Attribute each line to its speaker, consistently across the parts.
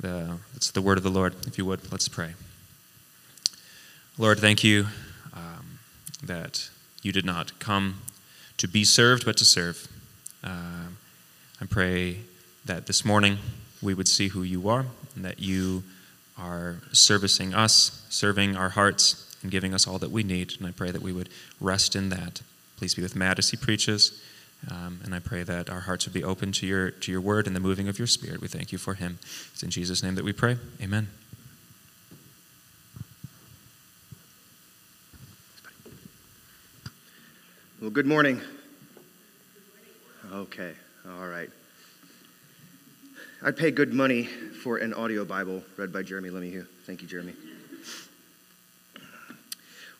Speaker 1: The, it's the word of the Lord. If you would, let's pray. Lord, thank you um, that you did not come to be served, but to serve. Uh, I pray that this morning we would see who you are and that you are servicing us, serving our hearts, and giving us all that we need. And I pray that we would rest in that. Please be with Matt as he preaches. Um, and I pray that our hearts would be open to your, to your word and the moving of your spirit. We thank you for him. It's in Jesus' name that we pray. Amen.
Speaker 2: Well, good morning. Okay, all right. I'd pay good money for an audio Bible read by Jeremy Lemieux. Thank you, Jeremy.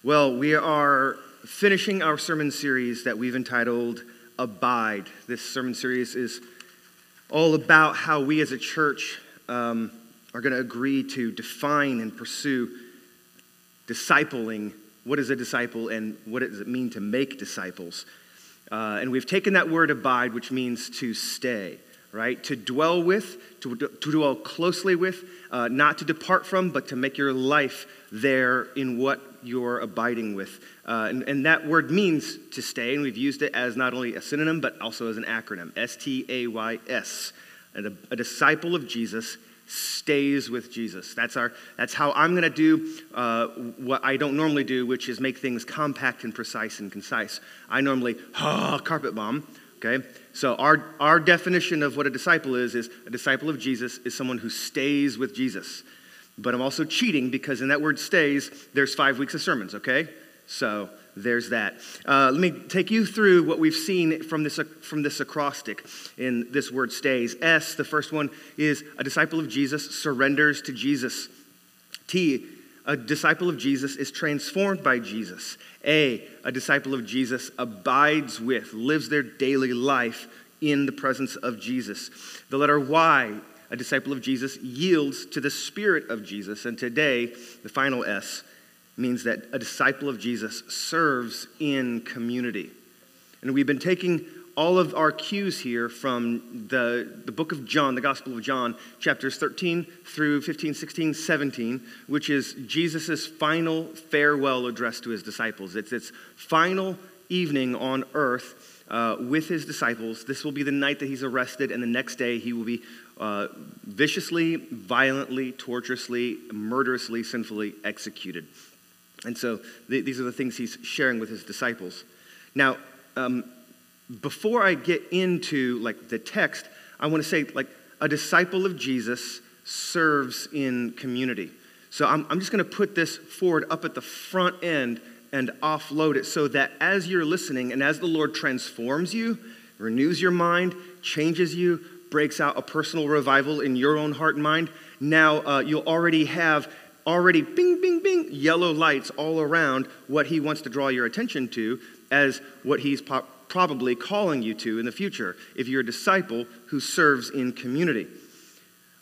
Speaker 2: Well, we are finishing our sermon series that we've entitled Abide. This sermon series is all about how we as a church um, are going to agree to define and pursue discipling. What is a disciple and what does it mean to make disciples? Uh, and we've taken that word abide, which means to stay, right? To dwell with, to, to dwell closely with, uh, not to depart from, but to make your life there in what you're abiding with. Uh, and, and, that word means to stay, and we've used it as not only a synonym, but also as an acronym S T A Y S. A, disciple of Jesus stays with Jesus. That's, our, that's how I'm going to do uh, what I don't normally do, which is make things compact and precise and concise. I normally, oh, carpet bomb. Okay? So, our, our definition of what a disciple is is a disciple of Jesus is someone who stays with Jesus. But I'm also cheating because in that word stays, there's five weeks of sermons, okay? So there's that. Uh, let me take you through what we've seen from this, from this acrostic in this word stays. S, the first one, is a disciple of Jesus surrenders to Jesus. T, a disciple of Jesus is transformed by Jesus. A, a disciple of Jesus abides with, lives their daily life in the presence of Jesus. The letter Y a disciple of Jesus yields to the Spirit of Jesus. And today, the final S means that a disciple of Jesus serves in community. And we've been taking all of our cues here from the, the book of John, the Gospel of John, chapters 13 through 15, 16, 17, which is Jesus' final farewell address to his disciples. It's its final evening on earth uh, with his disciples. This will be the night that he's arrested, and the next day he will be uh, viciously, violently, torturously, murderously, sinfully executed. And so th- these are the things he's sharing with his disciples. Now, um, before I get into like the text, I want to say like a disciple of Jesus serves in community. So I'm, I'm just going to put this forward up at the front end and offload it so that as you're listening and as the Lord transforms you, renews your mind, changes you, breaks out a personal revival in your own heart and mind, now uh, you'll already have already bing, bing, bing, yellow lights all around what he wants to draw your attention to as what he's po- probably calling you to in the future if you're a disciple who serves in community.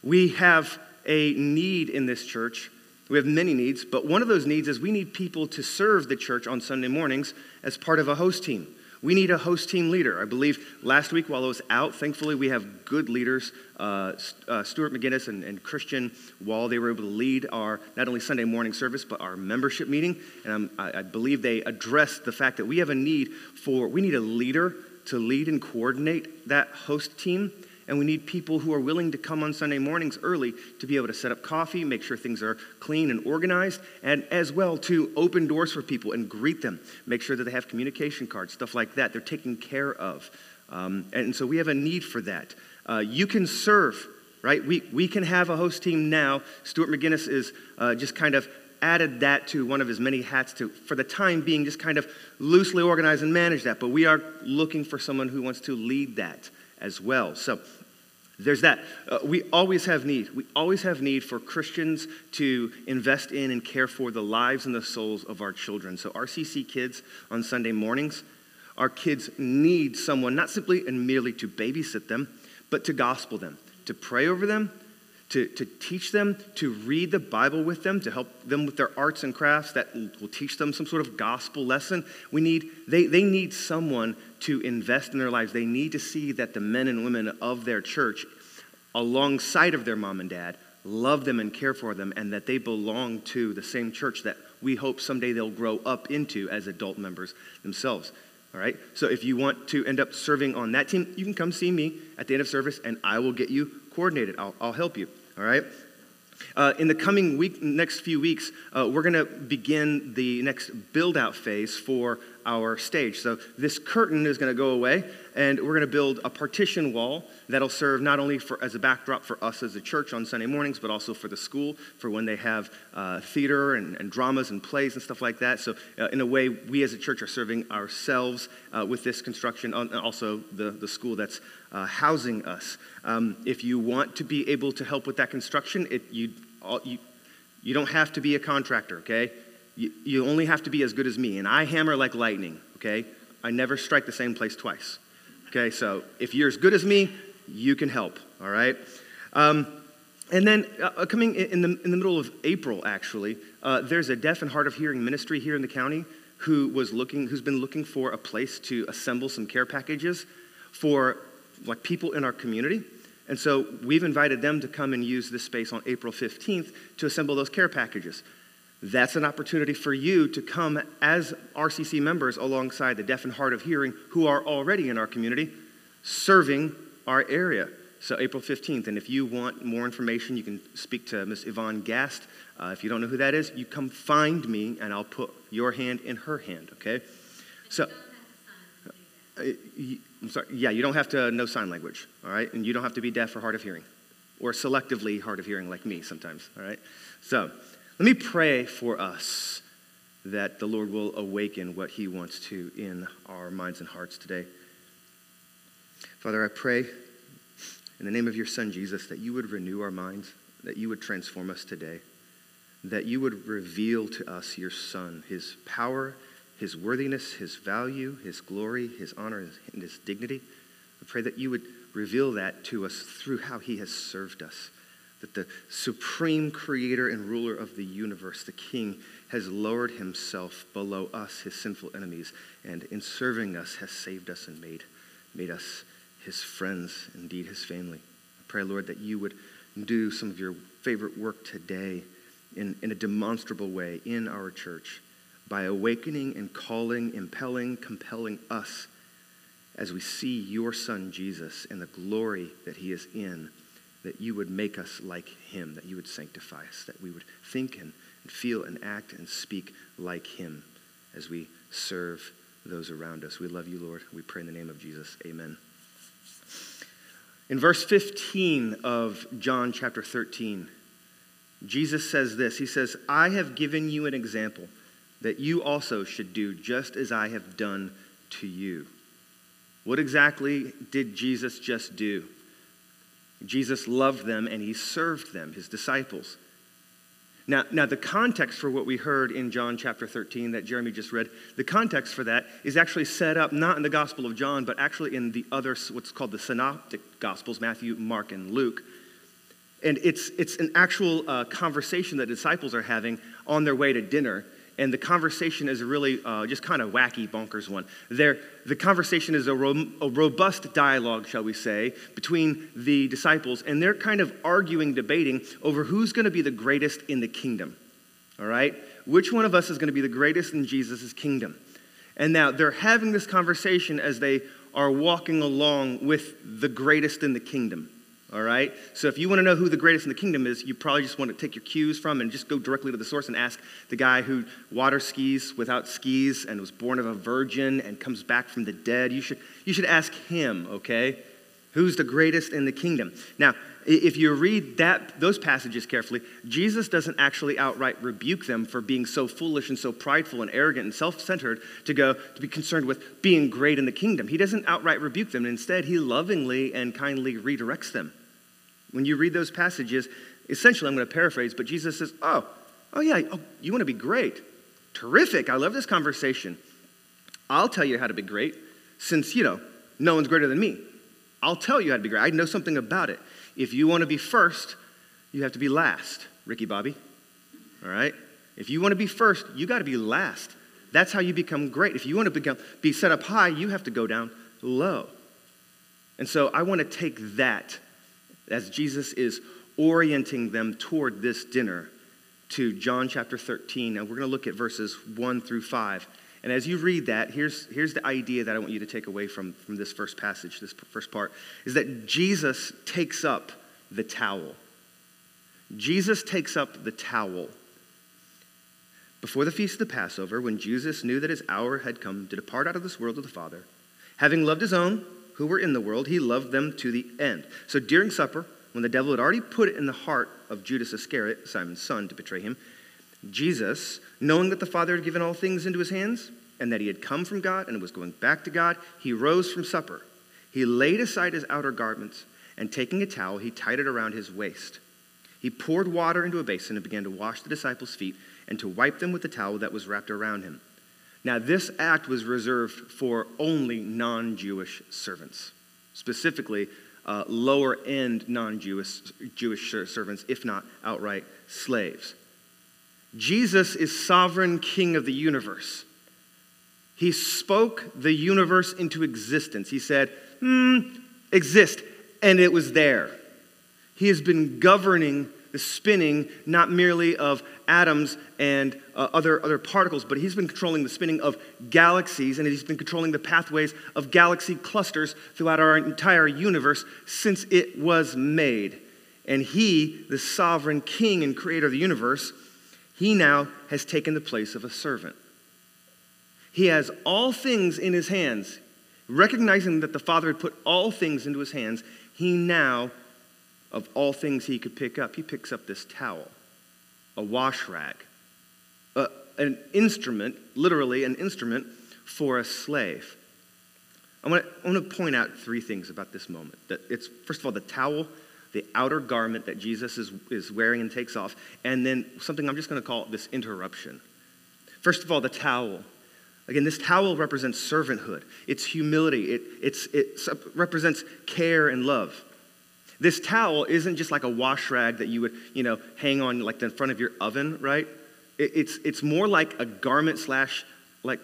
Speaker 2: We have a need in this church. We have many needs, but one of those needs is we need people to serve the church on Sunday mornings as part of a host team. We need a host team leader. I believe last week while I was out, thankfully we have good leaders. Uh, uh, Stuart McGinnis and, and, Christian Wall, they were able to lead our not only Sunday morning service, but our membership meeting. And I, I believe they addressed the fact that we have a need for, we need a leader to lead and coordinate that host team and we need people who are willing to come on Sunday mornings early to be able to set up coffee, make sure things are clean and organized, and as well to open doors for people and greet them, make sure that they have communication cards, stuff like that. They're taken care of. Um, and so we have a need for that. Uh, you can serve, right? We, we can have a host team now. Stuart McGinnis is uh, just kind of added that to one of his many hats to, for the time being, just kind of loosely organize and manage that. But we are looking for someone who wants to lead that as well. So there's that. Uh, we always have need. We always have need for Christians to invest in and care for the lives and the souls of our children. So, RCC kids on Sunday mornings, our kids need someone not simply and merely to babysit them, but to gospel them, to pray over them, to, to teach them, to read the Bible with them, to help them with their arts and crafts that will teach them some sort of gospel lesson. We need, they, they need someone to invest in their lives. They need to see that the men and women of their church, alongside of their mom and dad, love them and care for them, and that they belong to the same church that we hope someday they'll grow up into as adult members themselves. All right? So if you want to end up serving on that team, you can come see me at the end of service and I will get you coordinated. I'll, I'll help you. All right? Uh, in the coming week, next few weeks, uh, we're going to begin the next build out phase for our stage. So this curtain is going to go away, and we're going to build a partition wall that'll serve not only for, as a backdrop for us as a church on Sunday mornings, but also for the school for when they have uh, theater and, and, dramas and plays and stuff like that. So, uh, in a way, we as a church are serving ourselves uh, with this construction, and also the, the school that's uh, housing us. Um, if you want to be able to help with that construction, it, you, all, you, you don't have to be a contractor, okay? You, you only have to be as good as me. And I hammer like lightning, okay? I never strike the same place twice. Okay, so if you're as good as me, you can help, all right? Um, and then uh, uh coming in the, in the middle of April, actually, uh, there's a deaf and hard of hearing ministry here in the county who was looking, who's been looking for a place to assemble some care packages for like people in our community. And so we've invited them to come and use this space on April 15th to assemble those care packages. That's an opportunity for you to come as RCC members alongside the deaf and hard of hearing who are already in our community serving our area. So, April 15th. And if you want more information, you can speak to Miss Yvonne Gast. Uh, if you don't know who that is, you come find me and I'll put your hand in her hand, okay? So, uh, I'm sorry, yeah, you don't have to know sign language, all right? And you don't have to be deaf or hard of hearing, or selectively hard of hearing like me sometimes, all right? So, let me pray for us that the Lord will awaken what He wants to in our minds and hearts today. Father, I pray in the name of your Son, Jesus, that you would renew our minds, that you would transform us today, that you would reveal to us your Son, his power, his worthiness, his value, his glory, his honor, and his dignity. I pray that you would reveal that to us through how he has served us that the supreme creator and ruler of the universe, the king, has lowered himself below us, his sinful enemies, and in serving us has saved us and made, made us his friends, indeed his family. I pray, Lord, that you would do some of your favorite work today in, in a demonstrable way in our church by awakening and calling, impelling, compelling us as we see your son Jesus and the glory that he is in that you would make us like him, that you would sanctify us, that we would think and, feel and act and speak like him as we serve those around us. We love you, Lord. We pray in the name of Jesus. Amen. In verse 15 of John chapter 13, Jesus says this He says, I have given you an example that you also should do just as I have done to you. What exactly did Jesus just do? Jesus loved them and he served them, his disciples. Now, now, the context for what we heard in John chapter 13 that Jeremy just read, the context for that is actually set up not in the Gospel of John, but actually in the other, what's called the Synoptic Gospels, Matthew, Mark, and Luke. And it's, it's an actual uh, conversation that disciples are having on their way to dinner and the conversation is really uh, just kind of wacky, bonkers one. There, the conversation is a, ro- a robust dialogue, shall we say, between the disciples, and they're kind of arguing, debating over who's going to be the greatest in the kingdom. All right? Which one of us is going to be the greatest in Jesus' kingdom? And now they're having this conversation as they are walking along with the greatest in the kingdom all right? So if you want to know who the greatest in the kingdom is, you probably just want to take your cues from and just go directly to the source and ask the guy who water skis without skis and was born of a virgin and comes back from the dead. You should, you should ask him, okay? Who's the greatest in the kingdom? Now, if you read that, those passages carefully, Jesus doesn't actually outright rebuke them for being so foolish and so prideful and arrogant and self centered to go to be concerned with being great in the kingdom. He doesn't outright rebuke them. Instead, he lovingly and kindly redirects them. When you read those passages, essentially, I'm going to paraphrase, but Jesus says, Oh, oh yeah, oh, you want to be great? Terrific. I love this conversation. I'll tell you how to be great since, you know, no one's greater than me. I'll tell you how to be great. I know something about it. If you want to be first, you have to be last, Ricky Bobby. All right? If you want to be first, you got to be last. That's how you become great. If you want to become, be set up high, you have to go down low. And so I want to take that as Jesus is orienting them toward this dinner to John chapter 13. And we're going to look at verses 1 through 5. And as you read that, here's, here's the idea that I want you to take away from, from this first passage, this first part, is that Jesus takes up the towel. Jesus takes up the towel. Before the feast of the Passover, when Jesus knew that his hour had come to depart out of this world to the Father, having loved his own who were in the world, he loved them to the end. So during supper, when the devil had already put it in the heart of Judas Iscariot, Simon's son, to betray him, Jesus, knowing that the Father had given all things into his hands, and that he had come from God and was going back to God, he rose from supper. He laid aside his outer garments, and taking a towel, he tied it around his waist. He poured water into a basin and began to wash the disciples' feet and to wipe them with the towel that was wrapped around him. Now, this act was reserved for only non Jewish servants, specifically uh, lower end non Jewish servants, if not outright slaves. Jesus is sovereign king of the universe. He spoke the universe into existence. He said, hmm, exist, and it was there. He has been governing the spinning not merely of atoms and uh, other, other particles, but he's been controlling the spinning of galaxies and he's been controlling the pathways of galaxy clusters throughout our entire universe since it was made. And he, the sovereign king and creator of the universe, he now has taken the place of a servant. He has all things in his hands. Recognizing that the Father had put all things into his hands, he now of all things he could pick up, he picks up this towel, a wash rag, uh, an instrument, literally an instrument for a slave. I want, to, I want to point out three things about this moment. That it's, first of all, the towel, the outer garment that Jesus is, is wearing and takes off, and then something I'm just going to call this interruption. First of all, the towel. Again, this towel represents servanthood, it's humility, it, it's, it represents care and love. This towel isn't just like a wash rag that you would, you know, hang on like the front of your oven, right? it's, it's more like a garment slash like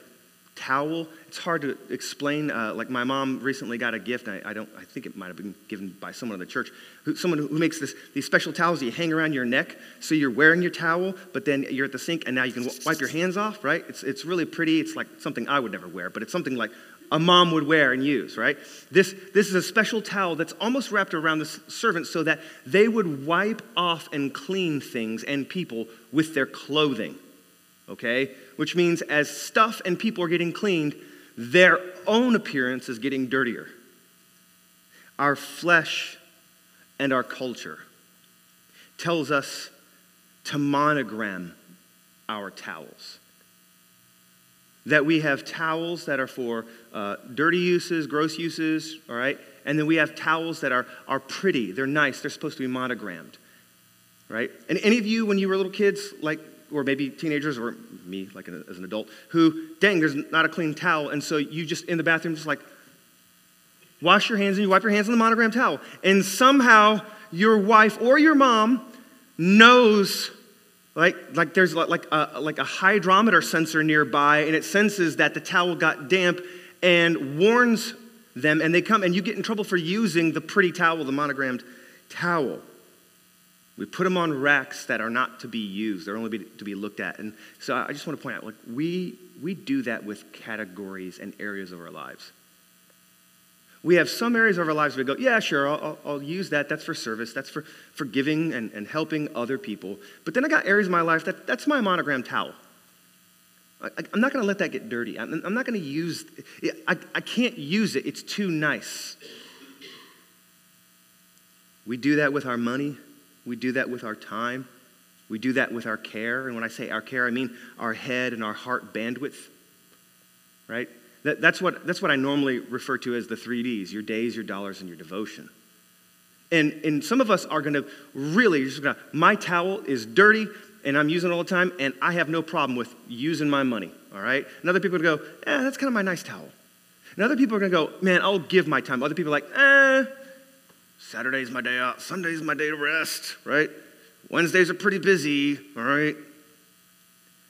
Speaker 2: towel. It's hard to explain. Uh, like my mom recently got a gift. I, I, don't. I think it might have been given by someone in the church. Who, someone who makes this, these special towels that you hang around your neck. So you're wearing your towel, but then you're at the sink, and now you can wipe your hands off. Right? It's it's really pretty. It's like something I would never wear, but it's something like a mom would wear and use, right? This, this is a special towel that's almost wrapped around the servants so that they would wipe off and clean things and people with their clothing, okay? Which means as stuff and people are getting cleaned, their own appearance is getting dirtier. Our flesh and our culture tells us to monogram our towels that we have towels that are for uh, dirty uses, gross uses, all right? And then we have towels that are, are pretty, they're nice, they're supposed to be monogrammed, right? And any of you, when you were little kids, like, or maybe teenagers, or me, like an, as an adult, who, dang, there's not a clean towel, and so you just in the bathroom, just like, wash your hands and you wipe your hands on the monogram towel. And somehow your wife or your mom knows like, like there's like a, like a hydrometer sensor nearby, and it senses that the towel got damp and warns them, and they come, and you get in trouble for using the pretty towel, the monogrammed towel. We put them on racks that are not to be used, they're only be, to be looked at. And so I just want to point out like, we, we do that with categories and areas of our lives. We have some areas of our lives where we go, yeah, sure, I'll, I'll, use that. That's for service. That's for, for giving and, and helping other people. But then I got areas of my life that that's my monogram towel. I, am not going to let that get dirty. I'm, I'm not going to use it. I, I can't use it. It's too nice. We do that with our money. We do that with our time. We do that with our care. And when I say our care, I mean our head and our heart bandwidth, right? That, that's, what, that's what I normally refer to as the three Ds your days, your dollars, and your devotion. And, and some of us are going to really just gonna, my towel is dirty and I'm using it all the time, and I have no problem with using my money, all right? And other people are going to go, eh, that's kind of my nice towel. And other people are going to go, man, I'll give my time. Other people are like, eh, Saturday's my day out, Sunday's my day to rest, right? Wednesdays are pretty busy, all right?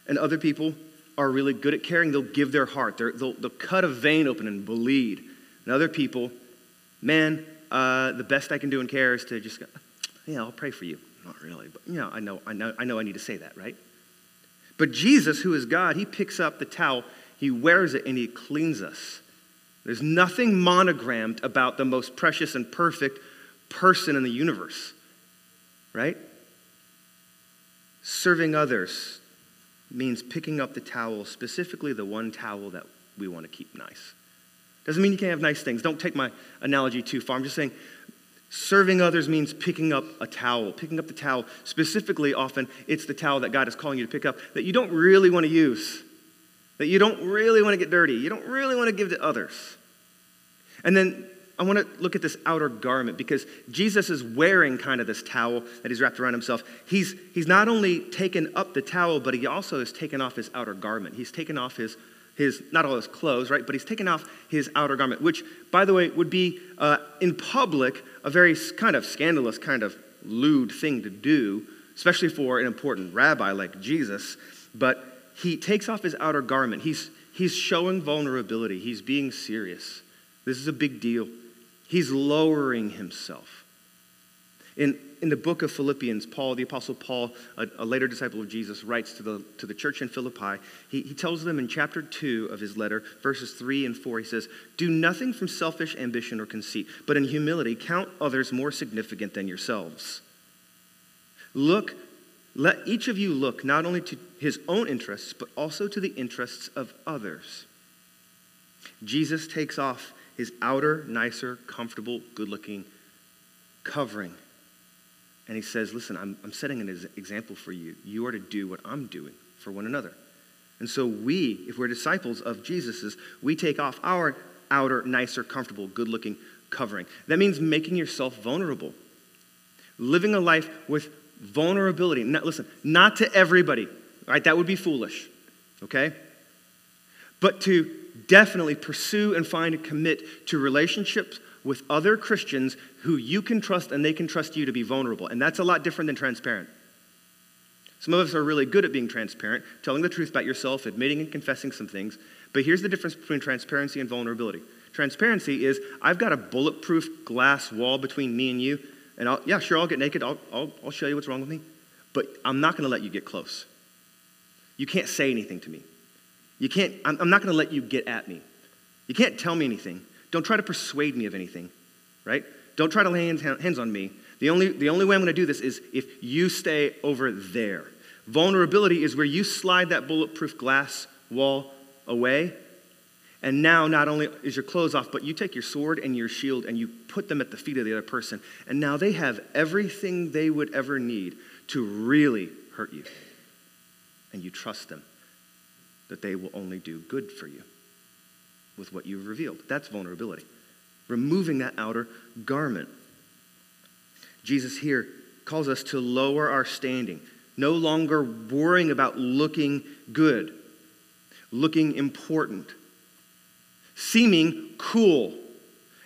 Speaker 2: And other people are really good at caring, they'll give their heart. they will they'll cut a vein open and bleed. And other people, man, uh, the best I can do in care is to just go, Yeah, I'll pray for you. Not really, but you know, I know, I know, I know I need to say that, right? But Jesus, who is God, he picks up the towel, he wears it, and he cleans us. There's nothing monogrammed about the most precious and perfect person in the universe, right? Serving others means picking up the towel, specifically the one towel that we want to keep nice. Doesn't mean you can't have nice things. Don't take my analogy too far. I'm just saying serving others means picking up a towel. Picking up the towel, specifically, often it's the towel that God is calling you to pick up that you don't really want to use, that you don't really want to get dirty, you don't really want to give to others. And then I want to look at this outer garment because Jesus is wearing kind of this towel that he's wrapped around himself. He's, he's not only taken up the towel, but he also has taken off his outer garment. He's taken off his, his not all his clothes, right? But he's taken off his outer garment, which, by the way, would be uh, in public a very kind of scandalous, kind of lewd thing to do, especially for an important rabbi like Jesus. But he takes off his outer garment. He's, he's showing vulnerability, he's being serious. This is a big deal. He's lowering himself. In, in the book of Philippians, Paul, the Apostle Paul, a, a, later disciple of Jesus, writes to the, to the church in Philippi. He, he tells them in chapter 2 of his letter, verses 3 and 4, he says, Do nothing from selfish ambition or conceit, but in humility count others more significant than yourselves. Look, let each of you look not only to his own interests, but also to the interests of others. Jesus takes off his outer, nicer, comfortable, good looking covering. And he says, Listen, I'm, I'm setting an example for you. You are to do what I'm doing for one another. And so we, if we're disciples of Jesus's, we take off our outer, nicer, comfortable, good looking covering. That means making yourself vulnerable, living a life with vulnerability. Listen, not to everybody, right? That would be foolish, okay? But to definitely pursue and find and commit to relationships with other Christians who you can trust and they can trust you to be vulnerable. And that's a lot different than transparent. Some of us are really good at being transparent, telling the truth about yourself, admitting and confessing some things. But here's the difference between transparency and vulnerability. Transparency is I've got a bulletproof glass wall between me and you, and I'll, yeah, sure, I'll get naked. I'll, I'll, I'll show you what's wrong with me. But I'm not going to let you get close. You can't say anything to me. You can't, I'm, I'm not going to let you get at me. You can't tell me anything. Don't try to persuade me of anything, right? Don't try to lay hands, hands on me. The only, the only way I'm going to do this is if you stay over there. Vulnerability is where you slide that bulletproof glass wall away. And now, not only is your clothes off, but you take your sword and your shield and you put them at the feet of the other person. And now they have everything they would ever need to really hurt you. And you trust them that they will only do good for you with what you've revealed. That's vulnerability. Removing that outer garment. Jesus here calls us to lower our standing, no longer worrying about looking good, looking important, seeming cool.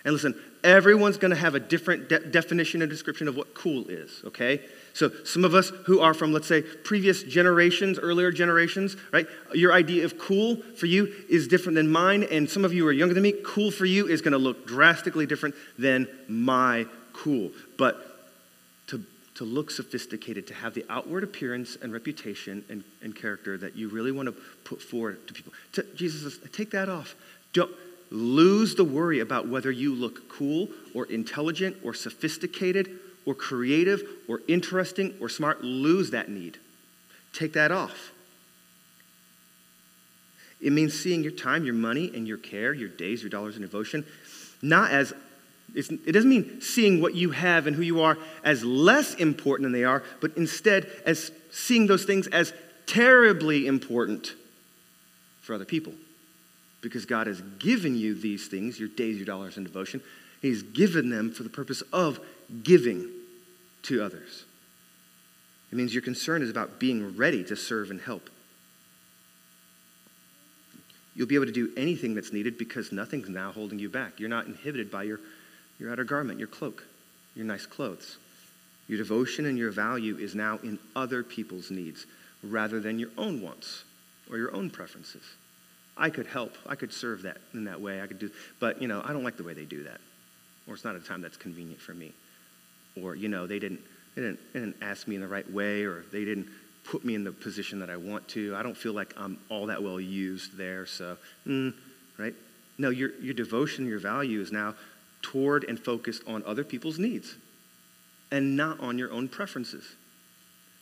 Speaker 2: And listen, everyone's going to have a different de- definition and description of what cool is, okay? So, some of us who are from, let's say, previous generations, earlier generations, right? Your idea of cool for you is different than mine, and some of you are younger than me. Cool for you is going to look drastically different than my cool. But to, to look sophisticated, to have the outward appearance and reputation and, and character that you really want to put forward to people, to, Jesus says, take that off. Don't lose the worry about whether you look cool or intelligent or sophisticated or creative or interesting or smart, lose that need. Take that off. It means seeing your time, your money, and your care, your days, your dollars, and devotion, not as, it doesn't mean seeing what you have and who you are as less important than they are, but instead as seeing those things as terribly important for other people. Because God has given you these things, your days, your dollars, and devotion. He's given them for the purpose of giving to others. It means your concern is about being ready to serve and help. You'll be able to do anything that's needed because nothing's now holding you back. You're not inhibited by your, your outer garment, your cloak, your nice clothes. Your devotion and your value is now in other people's needs rather than your own wants or your own preferences. I could help. I could serve that in that way. I could do, but you know, I don't like the way they do that. Or it's not a time that's convenient for me or you know they didn't they didn't, they didn't ask me in the right way or they didn't put me in the position that I want to. I don't feel like I'm all that well used there. So, mm, right? No, your, your devotion, your value is now toward and focused on other people's needs and not on your own preferences.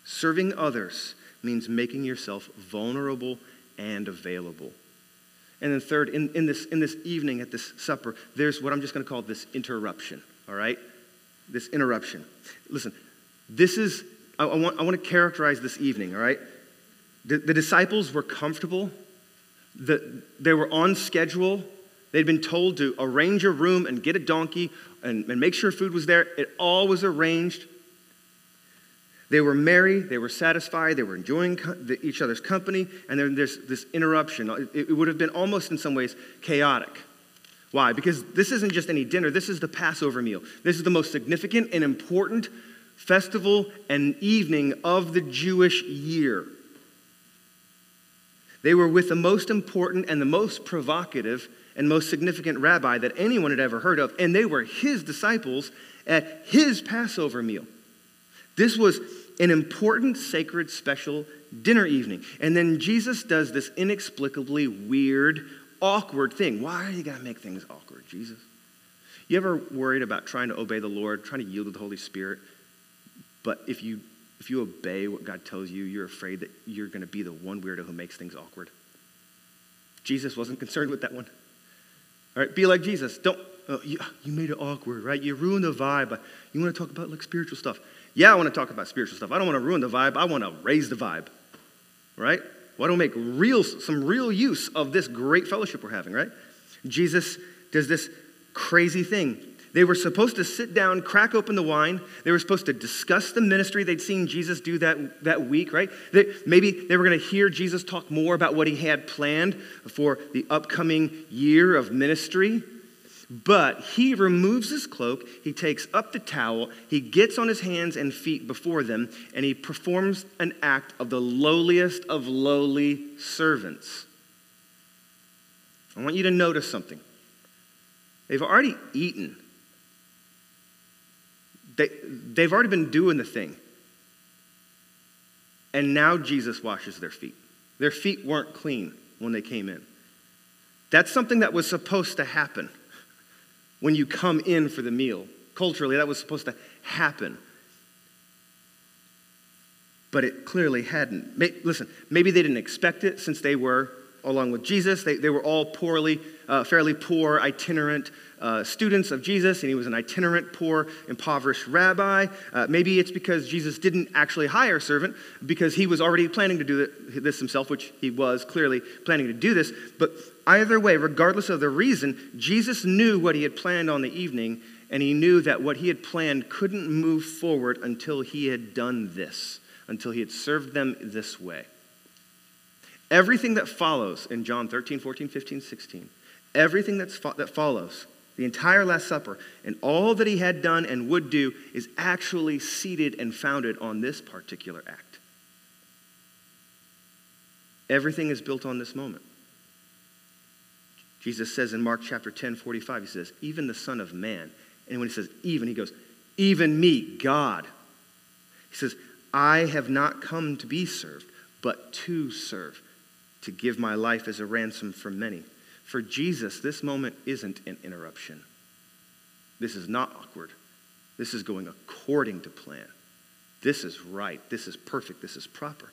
Speaker 2: Serving others means making yourself vulnerable and available. And then, third, in, in, this, in this evening at this supper, there's what I'm just going to call this interruption, all right? This interruption. Listen, this is, I, I want, I want to characterize this evening, all right? The, the disciples were comfortable, the, they were on schedule. They'd been told to arrange a room and get a donkey and, and make sure food was there. It all was arranged. They were merry, they were satisfied, they were enjoying each other's company, and then there's this interruption. It would have been almost in some ways chaotic. Why? Because this isn't just any dinner, this is the Passover meal. This is the most significant and important festival and evening of the Jewish year. They were with the most important and the most provocative and most significant rabbi that anyone had ever heard of, and they were his disciples at his Passover meal. This was an important, sacred, special dinner evening. And then Jesus does this inexplicably weird, awkward thing. Why do you got to make things awkward, Jesus? You ever worried about trying to obey the Lord, trying to yield to the Holy Spirit, but if you if you obey what God tells you, you're afraid that you're going to be the one weirdo who makes things awkward. Jesus wasn't concerned with that one. All right, be like Jesus. Don't uh, you, you made it awkward, right? You ruined the vibe. You want to talk about like spiritual stuff. Yeah, I want to talk about spiritual stuff. I don't want to ruin the vibe. I want to raise the vibe, right? Why don't we make real, some real use of this great fellowship we're having, right? Jesus does this crazy thing. They were supposed to sit down, crack open the wine. They were supposed to discuss the ministry they'd seen Jesus do that, that week, right? They, maybe they were going to hear Jesus talk more about what he had planned for the upcoming year of ministry. But he removes his cloak, he takes up the towel, he gets on his hands and feet before them, and he performs an act of the lowliest of lowly servants. I want you to notice something. They've already eaten, they, they've already been doing the thing. And now Jesus washes their feet. Their feet weren't clean when they came in. That's something that was supposed to happen when you come in for the meal. Culturally, that was supposed to happen. But it clearly hadn't. Listen, maybe they didn't expect it since they were, along with Jesus, they, they were all poorly, uh, fairly poor, itinerant uh, students of Jesus, and he was an itinerant, poor, impoverished rabbi. Uh, maybe it's because Jesus didn't actually hire a servant because he was already planning to do this himself, which he was clearly planning to do this. But either way, regardless of the reason, Jesus knew what he had planned on the evening, and he knew that what he had planned couldn't move forward until he had done this, until he had served them this way. Everything that follows in John 13, 14, 15, 16, everything that's fo- that follows the entire Last Supper, and all that he had done and would do is actually seated and founded on this particular act. Everything is built on this moment. Jesus says in Mark chapter 10, 45, he says, even the Son of Man. And when he says even, he goes, even me, God. He says, I have not come to be served, but to serve, to give my life as a ransom for many. For Jesus, this moment isn't an interruption. This is not awkward. This is going according to plan. This is right. This is perfect. This is proper.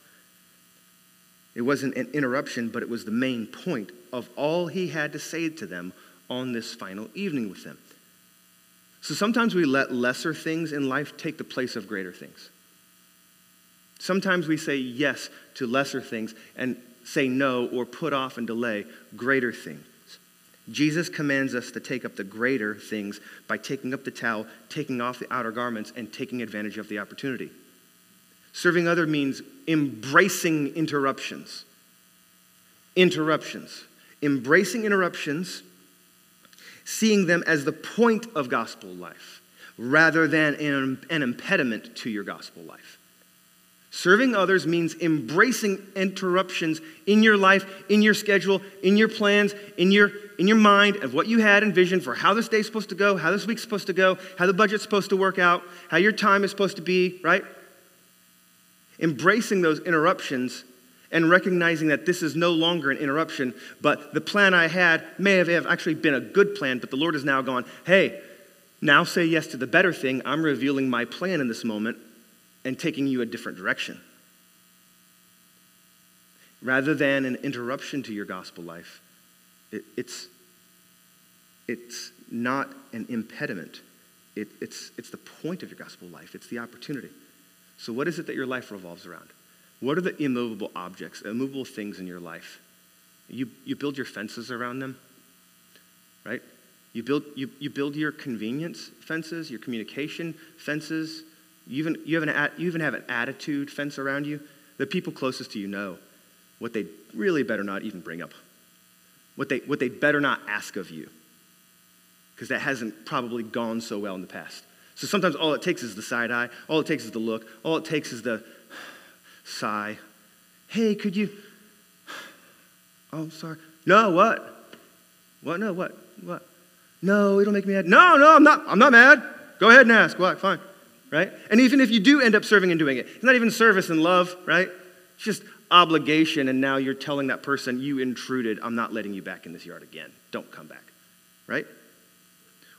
Speaker 2: It wasn't an interruption, but it was the main point of all he had to say to them on this final evening with them. So sometimes we let lesser things in life take the place of greater things. Sometimes we say yes to lesser things and say no or put off and delay greater things. Jesus commands us to take up the greater things by taking up the towel, taking off the outer garments, and taking advantage of the opportunity. Serving other means embracing interruptions. Interruptions. Embracing interruptions, seeing them as the point of gospel life rather than an, an impediment to your gospel life. Serving others means embracing interruptions in your life, in your schedule, in your plans, in your, in your mind of what you had envisioned for how this day's supposed to go, how this week's supposed to go, how the budget's supposed to work out, how your time is supposed to be, right? Embracing those interruptions and recognizing that this is no longer an interruption, but the plan I had may have actually been a good plan, but the Lord has now gone, hey, now say yes to the better thing. I'm revealing my plan in this moment and taking you a different direction. Rather than an interruption to your gospel life, it, it's, it's not an impediment. It, it's, it's the point of your gospel life, it's the opportunity. So, what is it that your life revolves around? What are the immovable objects, immovable things in your life? You, you build your fences around them, right? You build, you, you build your convenience fences, your communication fences, you even, you, have an, you even have an attitude fence around you. The people closest to you know what they really better not even bring up, what they, what they better not ask of you, because that hasn't probably gone so well in the past. So sometimes all it takes is the side eye, all it takes is the look, all it takes is the sigh. Hey, could you? Oh, sorry. No, what? What? No, what? What? No, it'll make me mad. No, no, I'm not. I'm not mad. Go ahead and ask. What? Fine right? And even if you do end up serving and doing it, it's not even service and love, right? It's just obligation, and now you're telling that person, you intruded, I'm not letting you back in this yard again. Don't come back, right?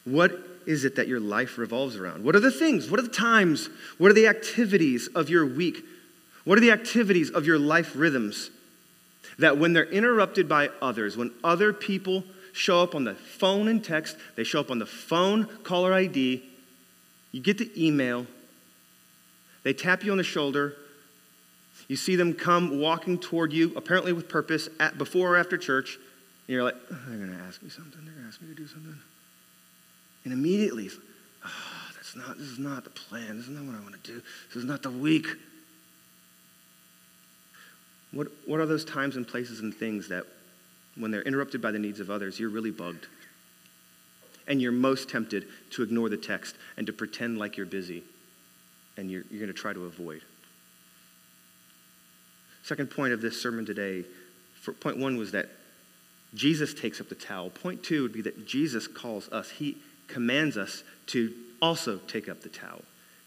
Speaker 2: What is it that your life revolves around? What are the things? What are the times? What are the activities of your week? What are the activities of your life rhythms that when they're interrupted by others, when other people show up on the phone and text, they show up on the phone, caller ID, you get the email, they tap you on the shoulder, you see them come walking toward you, apparently with purpose, at, before or after church, and you're like, oh, they're going to ask me something, they're going to ask me to do something. And immediately, oh, that's not, this is not the plan, this is not what I want to do, this is not the week. What, what are those times and places and things that, when they're interrupted by the needs of others, you're really bugged? and you're most tempted to ignore the text and to pretend like you're busy and you're, you're going to try to avoid. Second point of this sermon today, point one was that Jesus takes up the towel. Point two would be that Jesus calls us, he commands us to also take up the towel.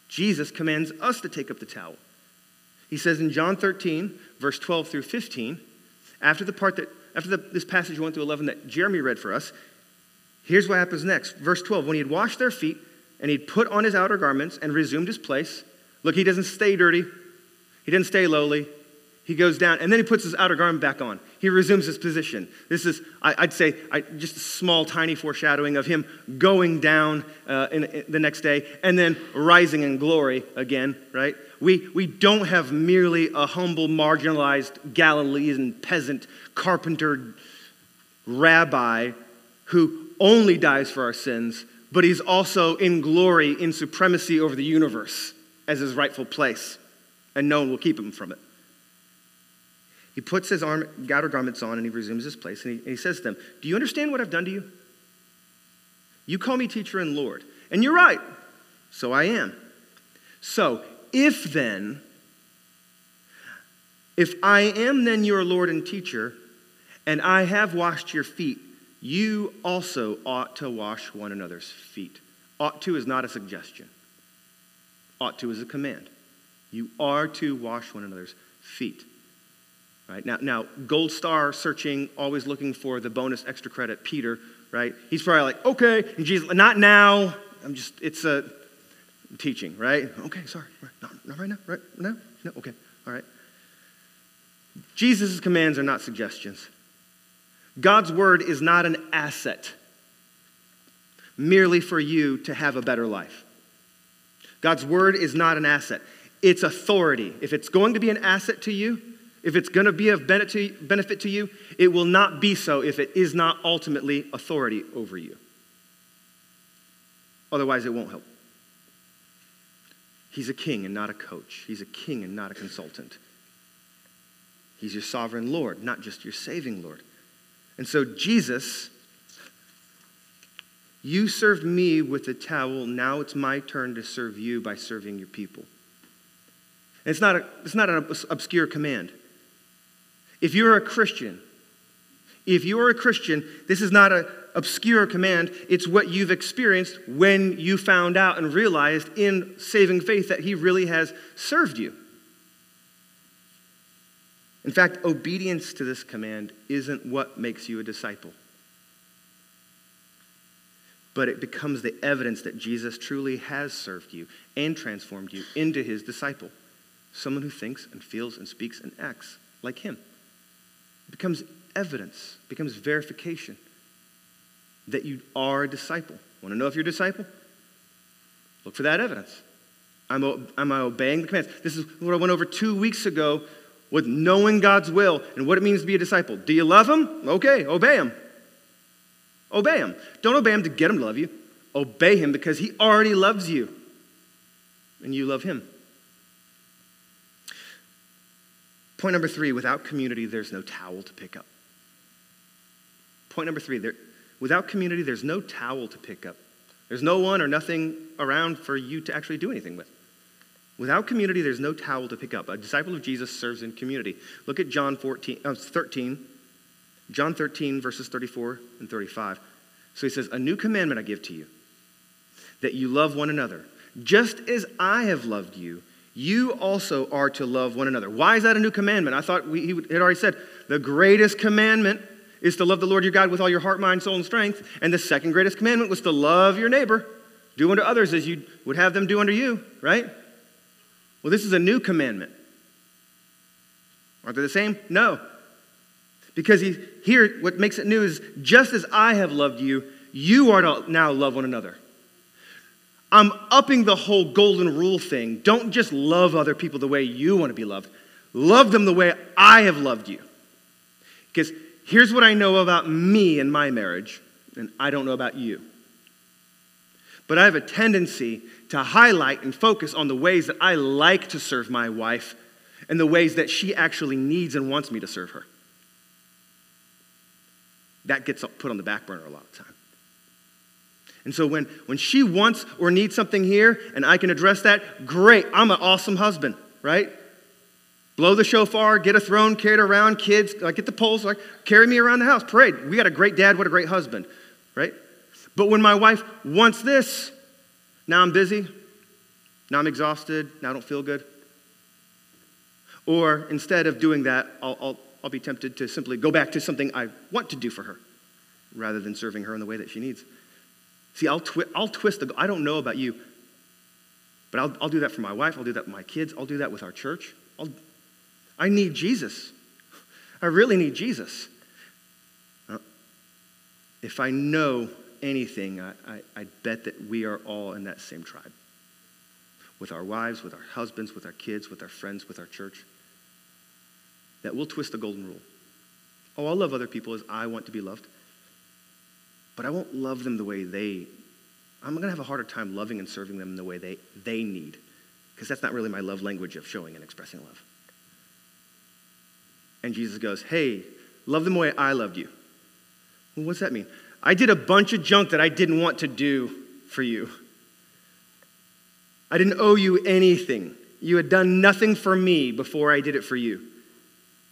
Speaker 2: Jesus commands us to take up the towel. He says in John 13, verse 12 through 15, after the part that, after the, this passage 1 through 11 that Jeremy read for us, Here's what happens next. Verse 12 When he had washed their feet and he'd put on his outer garments and resumed his place, look, he doesn't stay dirty, he doesn't stay lowly. He goes down and then he puts his outer garment back on. He resumes his position. This is, I'd say, just a small, tiny foreshadowing of him going down uh, in, in the next day and then rising in glory again, right? We, we don't have merely a humble, marginalized Galilean peasant, carpenter, rabbi who only dies for our sins, but he's also in glory, in supremacy over the universe as his rightful place, and no one will keep him from it. He puts his arm, outer garments on and he resumes his place, and he, and he says to them, Do you understand what I've done to you? You call me teacher and Lord, and you're right, so I am. So, if then, if I am then your Lord and teacher, and I have washed your feet, you also ought to wash one another's feet. Ought to is not a suggestion, ought to is a command. You are to wash one another's feet. Right? Now, now, gold star searching, always looking for the bonus extra credit, Peter, right? He's probably like, okay, and Jesus, not now. I'm just, it's a teaching, right? Okay, sorry. Not, not right now, right now? No, okay, all right. Jesus' commands are not suggestions. God's word is not an asset merely for you to have a better life. God's word is not an asset, it's authority. If it's going to be an asset to you, if it's going to be of benefit to you, it will not be so if it is not ultimately authority over you. Otherwise, it won't help. He's a king and not a coach. He's a king and not a consultant. He's your sovereign Lord, not just your saving Lord. And so, Jesus, you served me with a towel. Now it's my turn to serve you by serving your people. It's not, a, it's not an obscure command. If you're a Christian, if you're a Christian, this is not an obscure command. It's what you've experienced when you found out and realized in saving faith that He really has served you. In fact, obedience to this command isn't what makes you a disciple, but it becomes the evidence that Jesus truly has served you and transformed you into His disciple, someone who thinks and feels and speaks and acts like Him. Becomes evidence, becomes verification that you are a disciple. Want to know if you're a disciple? Look for that evidence. Am I obeying the commands? This is what I went over two weeks ago with knowing God's will and what it means to be a disciple. Do you love Him? Okay, obey Him. Obey Him. Don't obey Him to get Him to love you. Obey Him because He already loves you and you love Him. Point number three without community, there's no towel to pick up. Point number three there, without community, there's no towel to pick up. There's no one or nothing around for you to actually do anything with. Without community, there's no towel to pick up. A disciple of Jesus serves in community. Look at John 14, uh, 13. John 13, verses 34 and 35. So he says, A new commandment I give to you, that you love one another. Just as I have loved you, you also are to love one another. Why is that a new commandment? I thought we, he had already said the greatest commandment is to love the Lord your God with all your heart, mind, soul, and strength. And the second greatest commandment was to love your neighbor. Do unto others as you would have them do unto you, right? Well, this is a new commandment. Aren't they the same? No. Because he, here, what makes it new is just as I have loved you, you are to now love one another. I'm upping the whole golden rule thing. Don't just love other people the way you want to be loved, love them the way I have loved you. Because here's what I know about me and my marriage, and I don't know about you. But I have a tendency to highlight and focus on the ways that I like to serve my wife and the ways that she actually needs and wants me to serve her. That gets put on the back burner a lot of time. And so when, when she wants or needs something here and I can address that, great, I'm an awesome husband, right? Blow the shofar, get a throne, carried around, kids, like get the poles, like carry me around the house, parade. We got a great dad, what a great husband, right? But when my wife wants this, now I'm busy, now I'm exhausted, now I don't feel good. Or instead of doing that, I'll, I'll, I'll be tempted to simply go back to something I want to do for her rather than serving her in the way that she needs. See, I'll, twi- I'll twist the, I don't know about you, but I'll, I'll do that for my wife. I'll do that with my kids. I'll do that with our church. I'll, I need Jesus. I really need Jesus. Uh, if I know anything, I, I, I bet that we are all in that same tribe with our wives, with our husbands, with our kids, with our friends, with our church. That we'll twist the golden rule. Oh, I'll love other people as I want to be loved but I won't love them the way they, I'm going to have a harder time loving and serving them the way they, they need, because that's not really my love language of showing and expressing love. And Jesus goes, Hey, love them the way I loved you. Well, what's that mean? I did a bunch of junk that I didn't want to do for you. I didn't owe you anything. You had done nothing for me before I did it for you.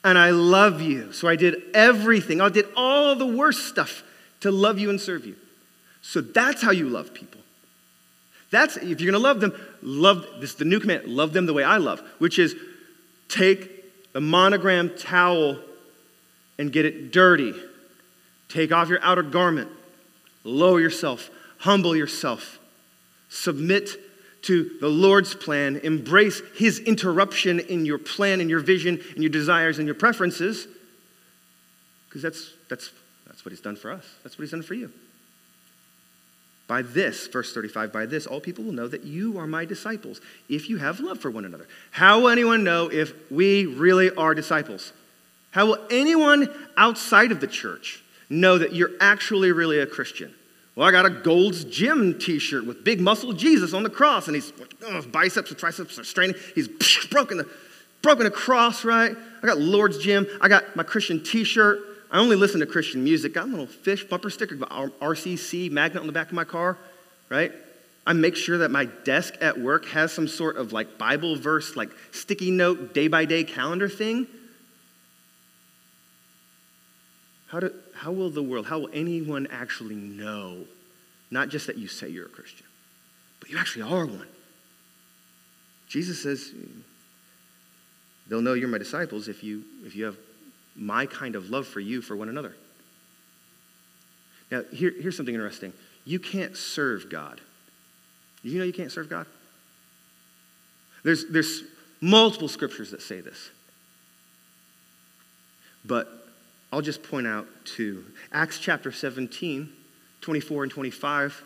Speaker 2: And I love you. So I did everything. I did all the worst stuff to love you and serve you. So that's how you love people. That's if you're going to love them, love this is the new command, love them the way I love, which is take the monogram towel and get it dirty. Take off your outer garment. Lower yourself, humble yourself. Submit to the Lord's plan, embrace his interruption in your plan and your vision and your desires and your preferences because that's that's what he's done for us. That's what he's done for you. By this, verse 35, by this, all people will know that you are my disciples if you have love for one another. How will anyone know if we really are disciples? How will anyone outside of the church know that you're actually really a Christian? Well, I got a Gold's Gym t shirt with big muscle Jesus on the cross, and he's oh, biceps and triceps are straining. He's broken the, broken a cross, right? I got Lord's Gym. I got my Christian t shirt. I only listen to Christian music. I got a little fish bumper sticker, RCC magnet on the back of my car, right? I make sure that my desk at work has some sort of like Bible verse, like sticky note, day by day calendar thing. How, do, how will the world, how will anyone actually know? Not just that you say you're a Christian, but you actually are one. Jesus says, they'll know you're my disciples if you, if you have my kind of love for you for one another. Now, here, here's something interesting. You can't serve God. You know you can't serve God? There's, there's multiple scriptures that say this. But I'll just point out two. Acts chapter 17, 24 and 25.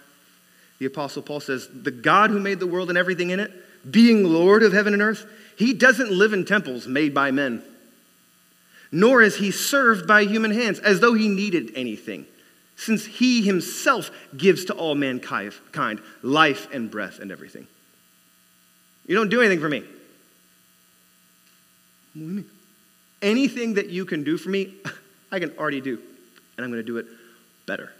Speaker 2: The Apostle Paul says, The God who made the world and everything in it, being Lord of heaven and earth, he doesn't live in temples made by men, nor is he served by human hands as though he needed anything, since he himself gives to all mankind life and breath and everything. You don't do anything for me. Anything that you can do for me, I can already do, and I'm going to do it better.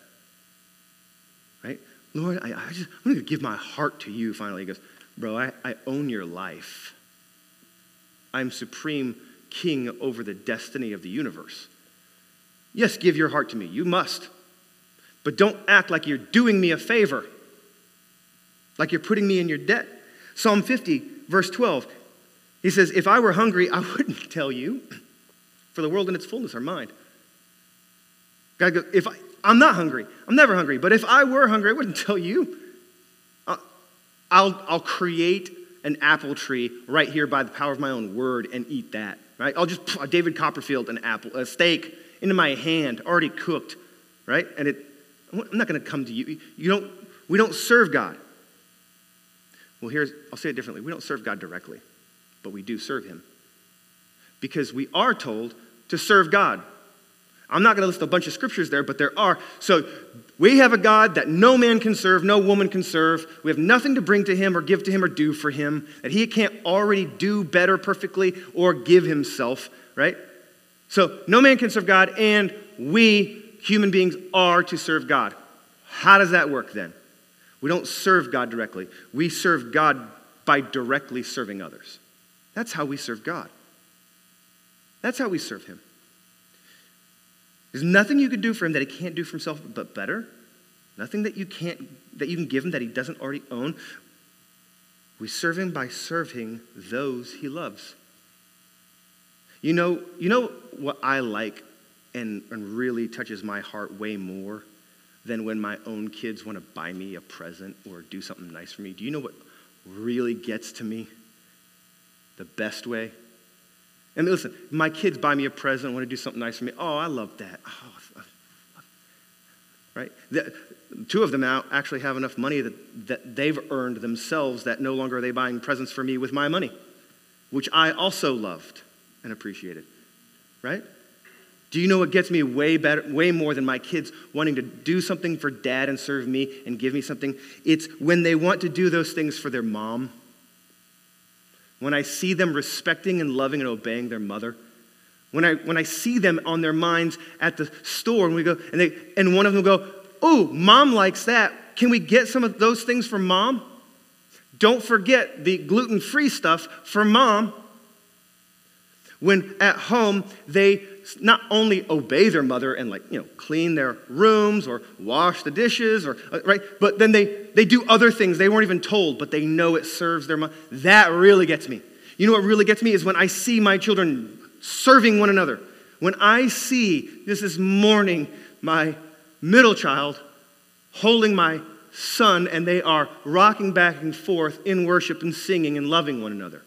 Speaker 2: Right? Lord, I, I just, I'm going to give my heart to you finally. He goes, Bro, I, I own your life. I'm supreme king over the destiny of the universe. Yes, give your heart to me. You must. But don't act like you're doing me a favor, like you're putting me in your debt. Psalm 50, verse 12, he says, If I were hungry, I wouldn't tell you, for the world and its fullness are mine. God goes, if I, I'm not hungry, I'm never hungry, but if I were hungry, I wouldn't tell you. Uh, I'll, I'll create an apple tree right here by the power of my own word and eat that, right? I'll just, put David Copperfield, an apple, a steak into my hand, already cooked, right? And it, I'm not going to come to you. You don't, we don't serve God. Well, here's, I'll say it differently. We don't serve God directly, but we do serve Him. Because we are told to serve God. I'm not going to list a bunch of scriptures there, but there are. So we have a God that no man can serve, no woman can serve. We have nothing to bring to him or give to him or do for him that he can't already do better perfectly or give himself, right? So no man can serve God, and we, human beings, are to serve God. How does that work then? We don't serve God directly, we serve God by directly serving others. That's how we serve God. That's how we serve him. There's nothing you could do for him that he can't do for himself but better. Nothing that you can't that you can give him that he doesn't already own. We serve him by serving those he loves. You know, you know what I like and, and really touches my heart way more than when my own kids want to buy me a present or do something nice for me? Do you know what really gets to me? The best way? And listen, my kids buy me a present, want to do something nice for me. Oh, I love that. Oh, right? The, two of them now actually have enough money that, that they've earned themselves that no longer are they buying presents for me with my money, which I also loved and appreciated. Right? Do you know what gets me way better, way more than my kids wanting to do something for dad and serve me and give me something? It's when they want to do those things for their mom when I see them respecting and loving and obeying their mother, when I, when I see them on their minds at the store and we go, and, they, and one of them go, Oh, mom likes that. Can we get some of those things for mom? Don't forget the gluten free stuff for mom. When at home they not only obey their mother and like you know clean their rooms or wash the dishes or uh, right but then they they do other things they weren't even told but they know it serves their mom that really gets me. You know what really gets me is when i see my children serving one another. When i see this is morning my middle child holding my son and they are rocking back and forth in worship and singing and loving one another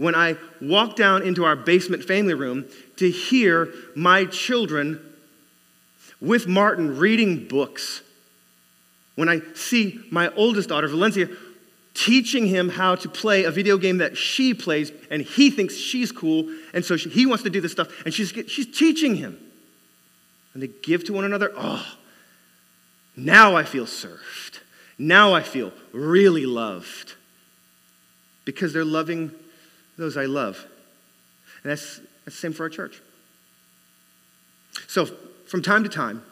Speaker 2: when I walk down into our basement family room to hear my children with Martin reading books. When I see my oldest daughter, Valencia, teaching him how to play a video game that she plays, and he thinks she's cool, and so she, he wants to do this stuff, and she's, she's teaching him. And they give to one another. Oh, now I feel served. Now I feel really loved because they're loving those I love. And that's, that's the same for our church. So, from time to time,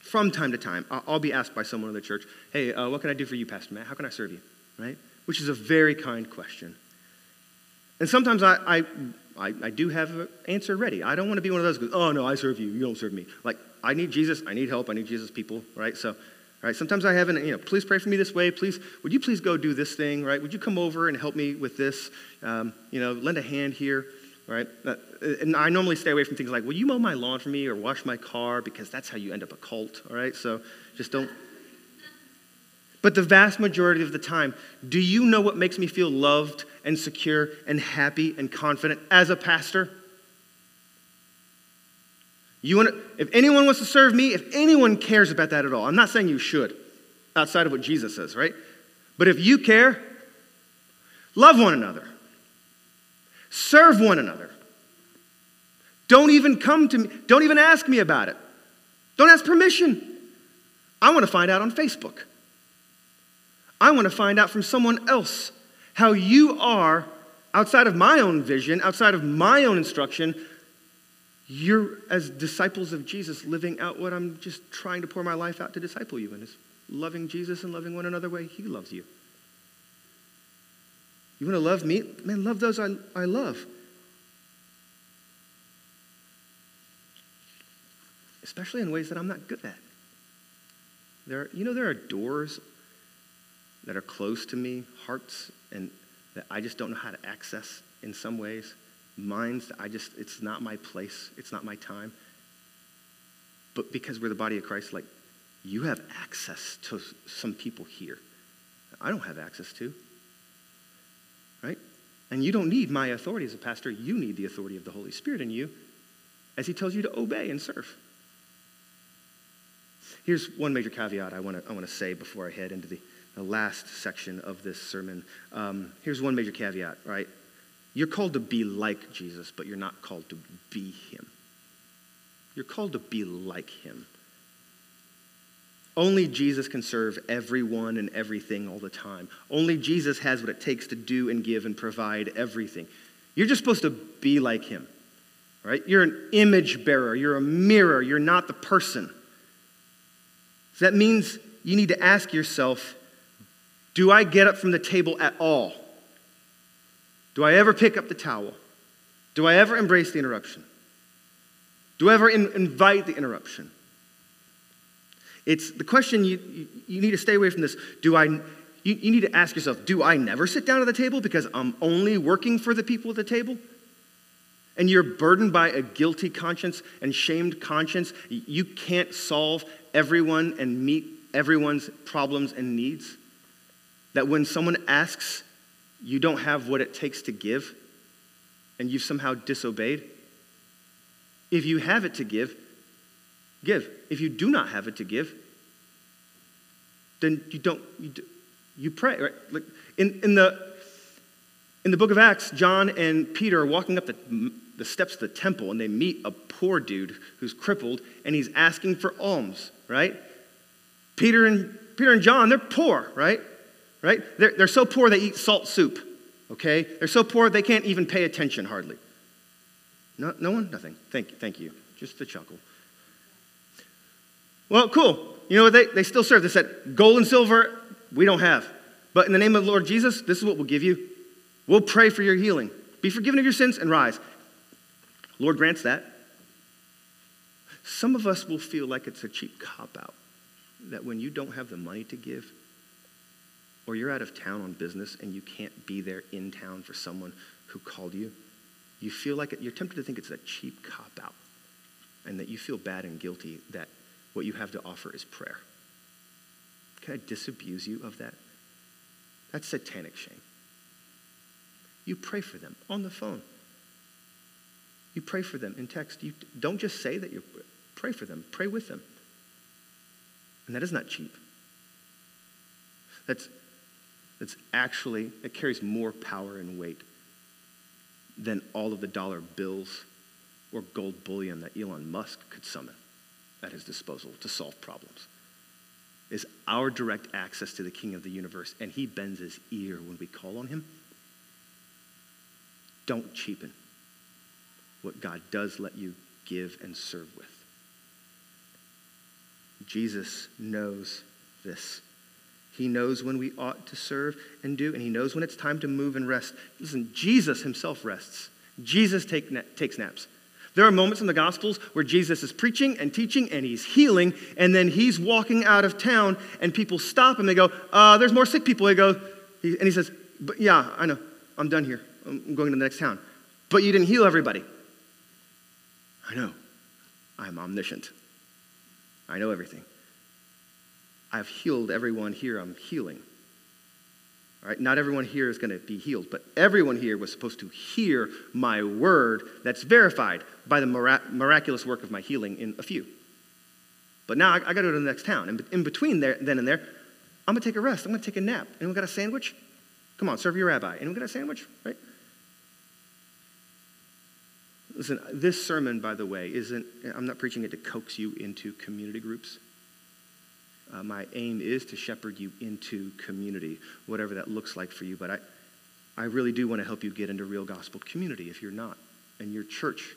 Speaker 2: from time to time, I'll be asked by someone in the church, hey, uh, what can I do for you, Pastor Matt? How can I serve you? Right? Which is a very kind question. And sometimes I, I, I, I do have an answer ready. I don't want to be one of those, goes, oh, no, I serve you. You don't serve me. Like, I need Jesus. I need help. I need Jesus people, right? So, right, sometimes I haven't, you know, please pray for me this way. Please, would you please go do this thing, right? Would you come over and help me with this? Um, you know, lend a hand here right? Uh, and I normally stay away from things like, will you mow my lawn for me or wash my car? Because that's how you end up a cult, all right? So just don't. But the vast majority of the time, do you know what makes me feel loved and secure and happy and confident as a pastor? You want to, if anyone wants to serve me, if anyone cares about that at all, I'm not saying you should, outside of what Jesus says, right? But if you care, love one another. Serve one another. Don't even come to me, don't even ask me about it. Don't ask permission. I want to find out on Facebook. I want to find out from someone else how you are outside of my own vision, outside of my own instruction. You're, as disciples of Jesus, living out what I'm just trying to pour my life out to disciple you in is loving Jesus and loving one another the way He loves you. You want to love me? Man, love those I, I love. Especially in ways that I'm not good at. There, you know, there are doors that are close to me, hearts, and that I just don't know how to access in some ways. Minds I just, it's not my place, it's not my time. But because we're the body of Christ, like, you have access to some people here I don't have access to right? And you don't need my authority as a pastor. You need the authority of the Holy Spirit in you as he tells you to obey and serve. Here's one major caveat I want to I wanna say before I head into the, the last section of this sermon. Um, here's one major caveat, right? You're called to be like Jesus, but you're not called to be him. You're called to be like him. Only Jesus can serve everyone and everything all the time. Only Jesus has what it takes to do and give and provide everything. You're just supposed to be like him, right? You're an image bearer, you're a mirror, you're not the person. So that means you need to ask yourself do I get up from the table at all? Do I ever pick up the towel? Do I ever embrace the interruption? Do I ever in- invite the interruption? It's the question you, you, you need to stay away from this. Do I, you, you need to ask yourself, do I never sit down at the table because I'm only working for the people at the table? And you're burdened by a guilty conscience and shamed conscience. You can't solve everyone and meet everyone's problems and needs. That when someone asks, you don't have what it takes to give, and you've somehow disobeyed. If you have it to give, give. If you do not have it to give, then you don't, you, do, you pray. Right? Like in, in, the, in the book of Acts, John and Peter are walking up the, the steps of the temple and they meet a poor dude who's crippled and he's asking for alms, right? Peter and, Peter and John, they're poor, right? Right? They're, they're so poor they eat salt soup, okay? They're so poor they can't even pay attention hardly. No, no one? Nothing. Thank you. Thank you. Just a chuckle. Well, cool. You know what? They, they still serve. They said, gold and silver, we don't have. But in the name of the Lord Jesus, this is what we'll give you. We'll pray for your healing. Be forgiven of your sins and rise. Lord grants that. Some of us will feel like it's a cheap cop out. That when you don't have the money to give, or you're out of town on business and you can't be there in town for someone who called you, you feel like it, you're tempted to think it's a cheap cop out and that you feel bad and guilty that what you have to offer is prayer. Can I disabuse you of that? That's satanic shame. You pray for them on the phone. You pray for them in text. You don't just say that you pray for them, pray with them. And that is not cheap. That's, that's actually, it carries more power and weight than all of the dollar bills or gold bullion that Elon Musk could summon at his disposal to solve problems is our direct access to the King of the universe, and he bends his ear when we call on him. Don't cheapen what God does let you give and serve with. Jesus knows this. He knows when we ought to serve and do, and He knows when it's time to move and rest. Listen, Jesus Himself rests. Jesus take na- takes naps. There are moments in the Gospels where Jesus is preaching and teaching and he's healing, and then he's walking out of town, and people stop and they go, uh, There's more sick people. They go, and he says, But yeah, I know. I'm done here. I'm going to the next town. But you didn't heal everybody. I know. I'm omniscient. I know everything. I've healed everyone here I'm healing. All right, not everyone here is going to be healed, but everyone here was supposed to hear my word that's verified by the mirac- miraculous work of my healing in a few. But now I, I got to go to the next town. And in between there, then and there, I'm going to take a rest. I'm going to take a nap. Anyone got a sandwich? Come on, serve your rabbi. Anyone got a sandwich? Right? Listen, this sermon, by the way, isn't, I'm not preaching it to coax you into community groups. Uh, my aim is to shepherd you into community, whatever that looks like for you. But I, I really do want to help you get into real gospel community if you're not. And your church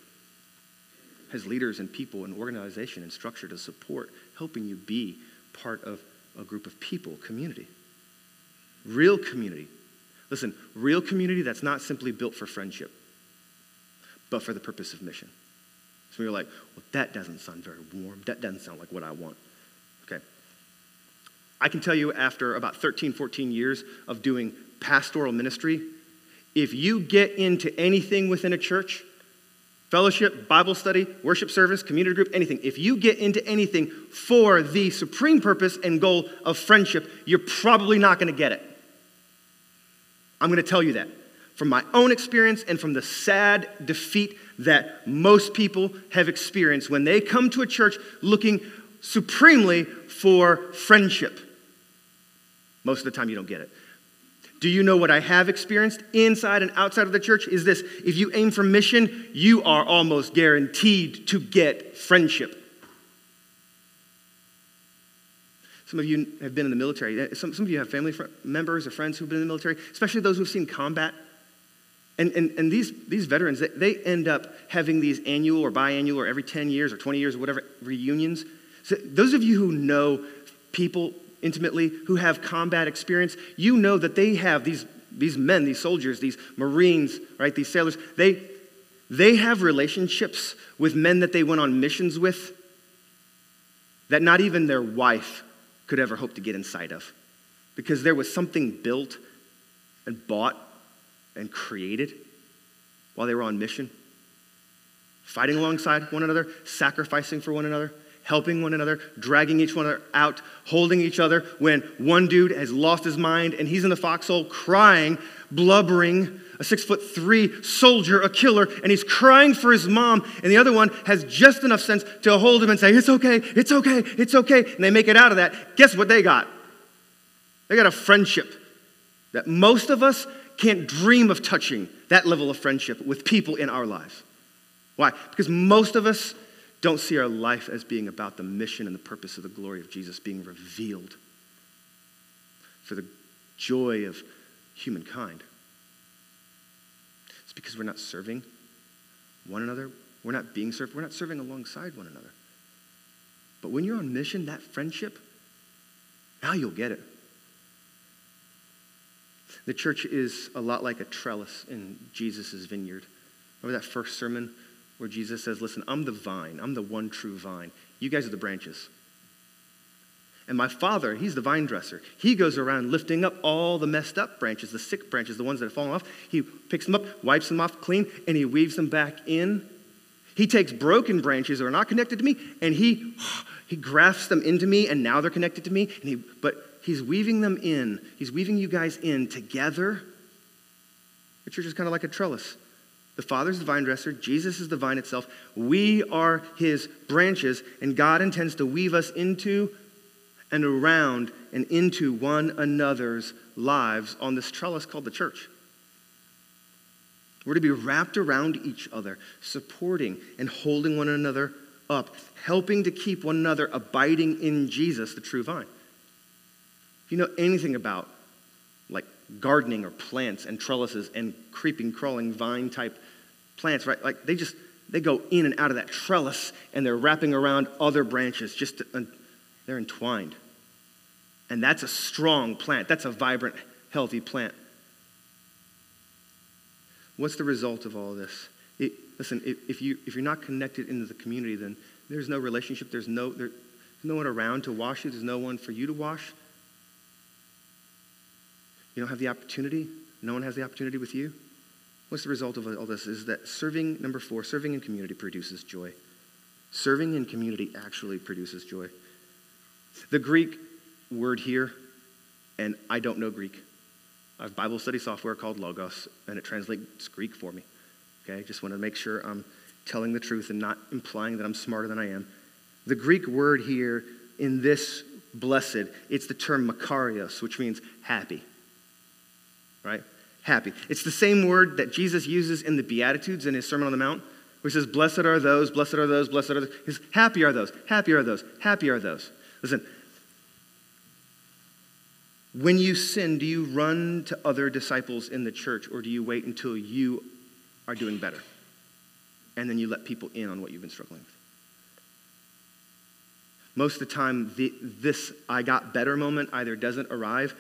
Speaker 2: has leaders and people and organization and structure to support helping you be part of a group of people, community. Real community. Listen, real community that's not simply built for friendship, but for the purpose of mission. So you're like, well, that doesn't sound very warm. That doesn't sound like what I want. I can tell you after about 13, 14 years of doing pastoral ministry, if you get into anything within a church, fellowship, Bible study, worship service, community group, anything, if you get into anything for the supreme purpose and goal of friendship, you're probably not going to get it. I'm going to tell you that from my own experience and from the sad defeat that most people have experienced when they come to a church looking supremely for friendship. Most of the time, you don't get it. Do you know what I have experienced inside and outside of the church? Is this if you aim for mission, you are almost guaranteed to get friendship. Some of you have been in the military. Uh, some, some of you have family fr- members or friends who've been in the military, especially those who've seen combat. And, and, and these, these veterans, they, they end up having these annual or biannual or every 10 years or 20 years or whatever reunions. So those of you who know people intimately who have combat experience, you know that they have these, these men, these soldiers, these Marines, right, these sailors, they, they have relationships with men that they went on missions with that not even their wife could ever hope to get inside of. Because there was something built and bought and created while they were on mission, fighting alongside one another, sacrificing for one another helping one another, dragging each one out, holding each other when one dude has lost his mind and he's in the foxhole crying, blubbering, a six foot three soldier, a killer, and he's crying for his mom, and the other one has just enough sense to hold him and say, It's okay, it's okay, it's okay. And they make it out of that. Guess what they got? They got a friendship that most of us can't dream of touching that level of friendship with people in our lives. Why? Because most of us don't see our life as being about the mission and the purpose of the glory of Jesus being revealed for the joy of humankind. It's because we're not serving one another. We're not being served. We're not serving alongside one another. But when you're on mission, that friendship, now you'll get it. The church is a lot like a trellis in Jesus' vineyard. Remember that first sermon where Jesus says, Listen, I'm the vine, I'm the one true vine. You guys are the branches. And my father, he's the vine dresser. He goes around lifting up all the messed up branches, the sick branches, the ones that have fallen off. He picks them up, wipes them off clean, and he weaves them back in. He takes broken branches that are not connected to me, and he, he grafts them into me, and now they're connected to me. And he, but he's weaving them in. He's weaving you guys in together. The church is kind of like a trellis. The Father's the vine dresser, Jesus is the vine itself. We are his branches, and God intends to weave us into and around and into one another's lives on this trellis called the church. We're to be wrapped around each other, supporting and holding one another up, helping to keep one another abiding in Jesus, the true vine. If you know anything about like gardening or plants and trellises and creeping, crawling vine type plants, right? Like they just, they go in and out of that trellis and they're wrapping around other branches just to, they're entwined. And that's a strong plant. That's a vibrant, healthy plant. What's the result of all of this? It, listen, if, if, you, if you're not connected into the community, then there's no relationship. There's no, there, there's no one around to wash you. There's no one for you to wash. You don't have the opportunity. No one has the opportunity with you. What's the result of all this? Is that serving, number four, serving in community produces joy. Serving in community actually produces joy. The Greek word here, and I don't know Greek. I have Bible study software called Logos, and it translates Greek for me. Okay, just want to make sure I'm telling the truth and not implying that I'm smarter than I am. The Greek word here in this blessed, it's the term makarios, which means happy. Right? Happy. It's the same word that Jesus uses in the Beatitudes in his Sermon on the Mount, where he says, Blessed are those, blessed are those, blessed are those. He's, happy are those, happy are those, happy are those. Listen, when you sin, do you run to other disciples in the church or do you wait until you are doing better? And then you let people in on what you've been struggling with. Most of the time, the, this I got better moment either doesn't arrive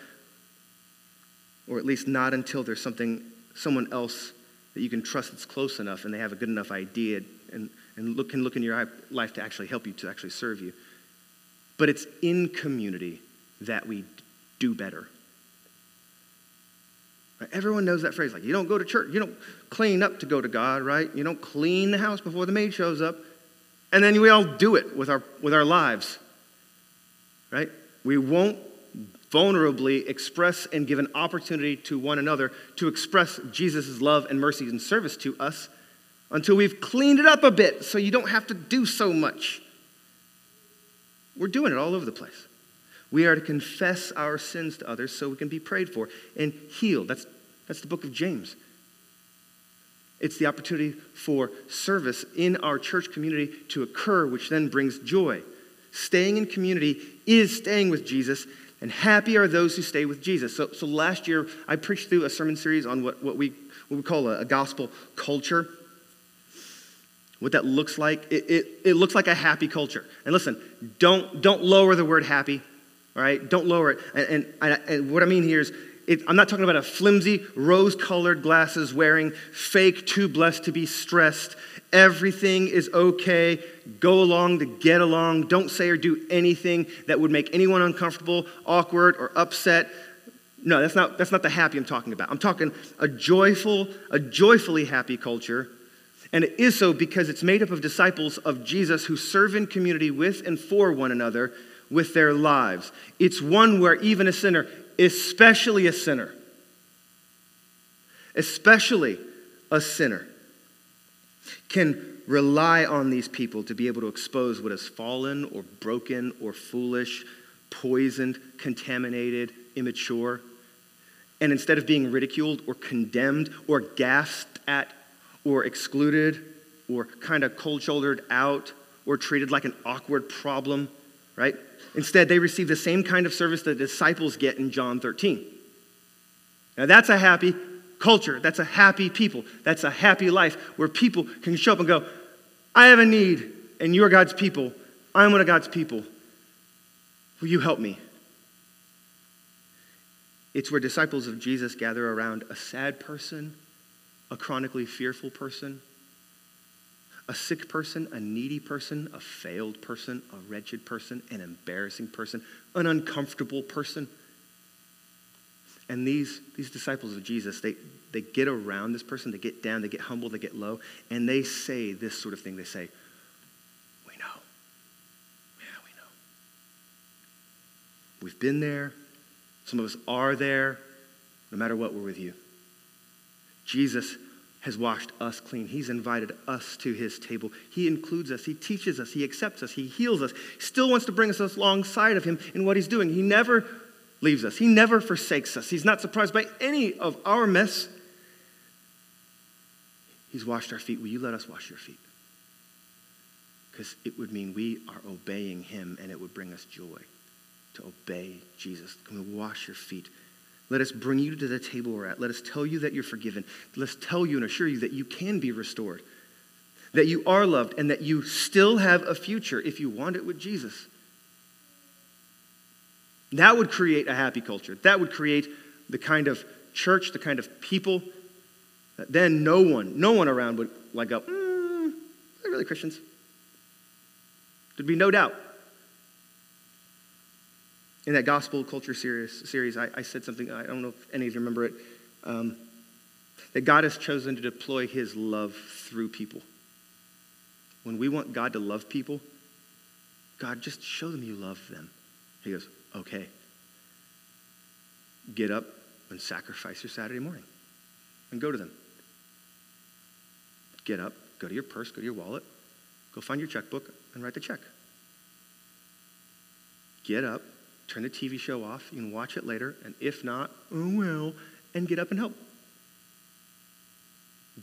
Speaker 2: or at least not until there's something, someone else that you can trust that's close enough and they have a good enough idea and, and look, can look in your life to actually help you, to actually serve you. But it's in community that we do better. Right? Everyone knows that phrase. Like, you don't go to church, you don't clean up to go to God, right? You don't clean the house before the maid shows up. And then we all do it with our, with our lives, right? We won't vulnerably express and give an opportunity to one another to express Jesus' love and mercy and service to us until we've cleaned it up a bit so you don't have to do so much. We're doing it all over the place. We are to confess our sins to others so we can be prayed for and healed. That's, that's the book of James. It's the opportunity for service in our church community to occur, which then brings joy. Staying in community is staying with Jesus, and happy are those who stay with Jesus. So, so last year, I preached through a sermon series on what, what, we, what we call a, a gospel culture. What that looks like, it, it, it looks like a happy culture. And listen, don't, don't lower the word happy all right? Don't lower it. And, and, and what I mean here is, it, I'm not talking about a flimsy, rose colored glasses wearing, fake, too blessed to be stressed. Everything is okay. Go along to get along. Don't say or do anything that would make anyone uncomfortable, awkward, or upset. No, that's not, that's not the happy I'm talking about. I'm talking a joyful, a joyfully happy culture. And it is so because it's made up of disciples of Jesus who serve in community with and for one another with their lives. It's one where even a sinner, especially a sinner, especially a sinner, can rely on these people to be able to expose what is fallen or broken or foolish, poisoned, contaminated, immature. And instead of being ridiculed or condemned or gasped at or excluded or kind of cold shouldered out or treated like an awkward problem, right? Instead, they receive the same kind of service that the disciples get in John 13. Now, that's a happy culture. That's a happy people. That's a happy life where people can show up and go, I have a need, and you're God's people. I'm one of God's people. Will you help me? It's where disciples of Jesus gather around a sad person, a chronically fearful person, a sick person, a needy person, a failed person, a wretched person, an embarrassing person, an uncomfortable person. And these, these disciples of Jesus, they, they get around this person, they get down, they get humble, they get low, and they say this sort of thing. They say, We know. Yeah, we know. We've been there. Some of us are there. No matter what, we're with you. Jesus has washed us clean. He's invited us to his table. He includes us. He teaches us. He accepts us. He heals us. He still wants to bring us alongside of him in what he's doing. He never leaves us, he never forsakes us. He's not surprised by any of our mess. He's washed our feet. Will you let us wash your feet? Because it would mean we are obeying him and it would bring us joy to obey Jesus. Come and wash your feet. Let us bring you to the table we're at. Let us tell you that you're forgiven. Let us tell you and assure you that you can be restored, that you are loved, and that you still have a future if you want it with Jesus. That would create a happy culture. That would create the kind of church, the kind of people that then no one, no one around would like mm, they're really Christians. There'd be no doubt. In that gospel culture series, series I, I said something, I don't know if any of you remember it, um, that God has chosen to deploy his love through people. When we want God to love people, God, just show them you love them. He goes, okay. Get up and sacrifice your Saturday morning and go to them. Get up, go to your purse, go to your wallet, go find your checkbook and write the check. Get up, turn the TV show off. You can watch it later, and if not, oh well, and get up and help.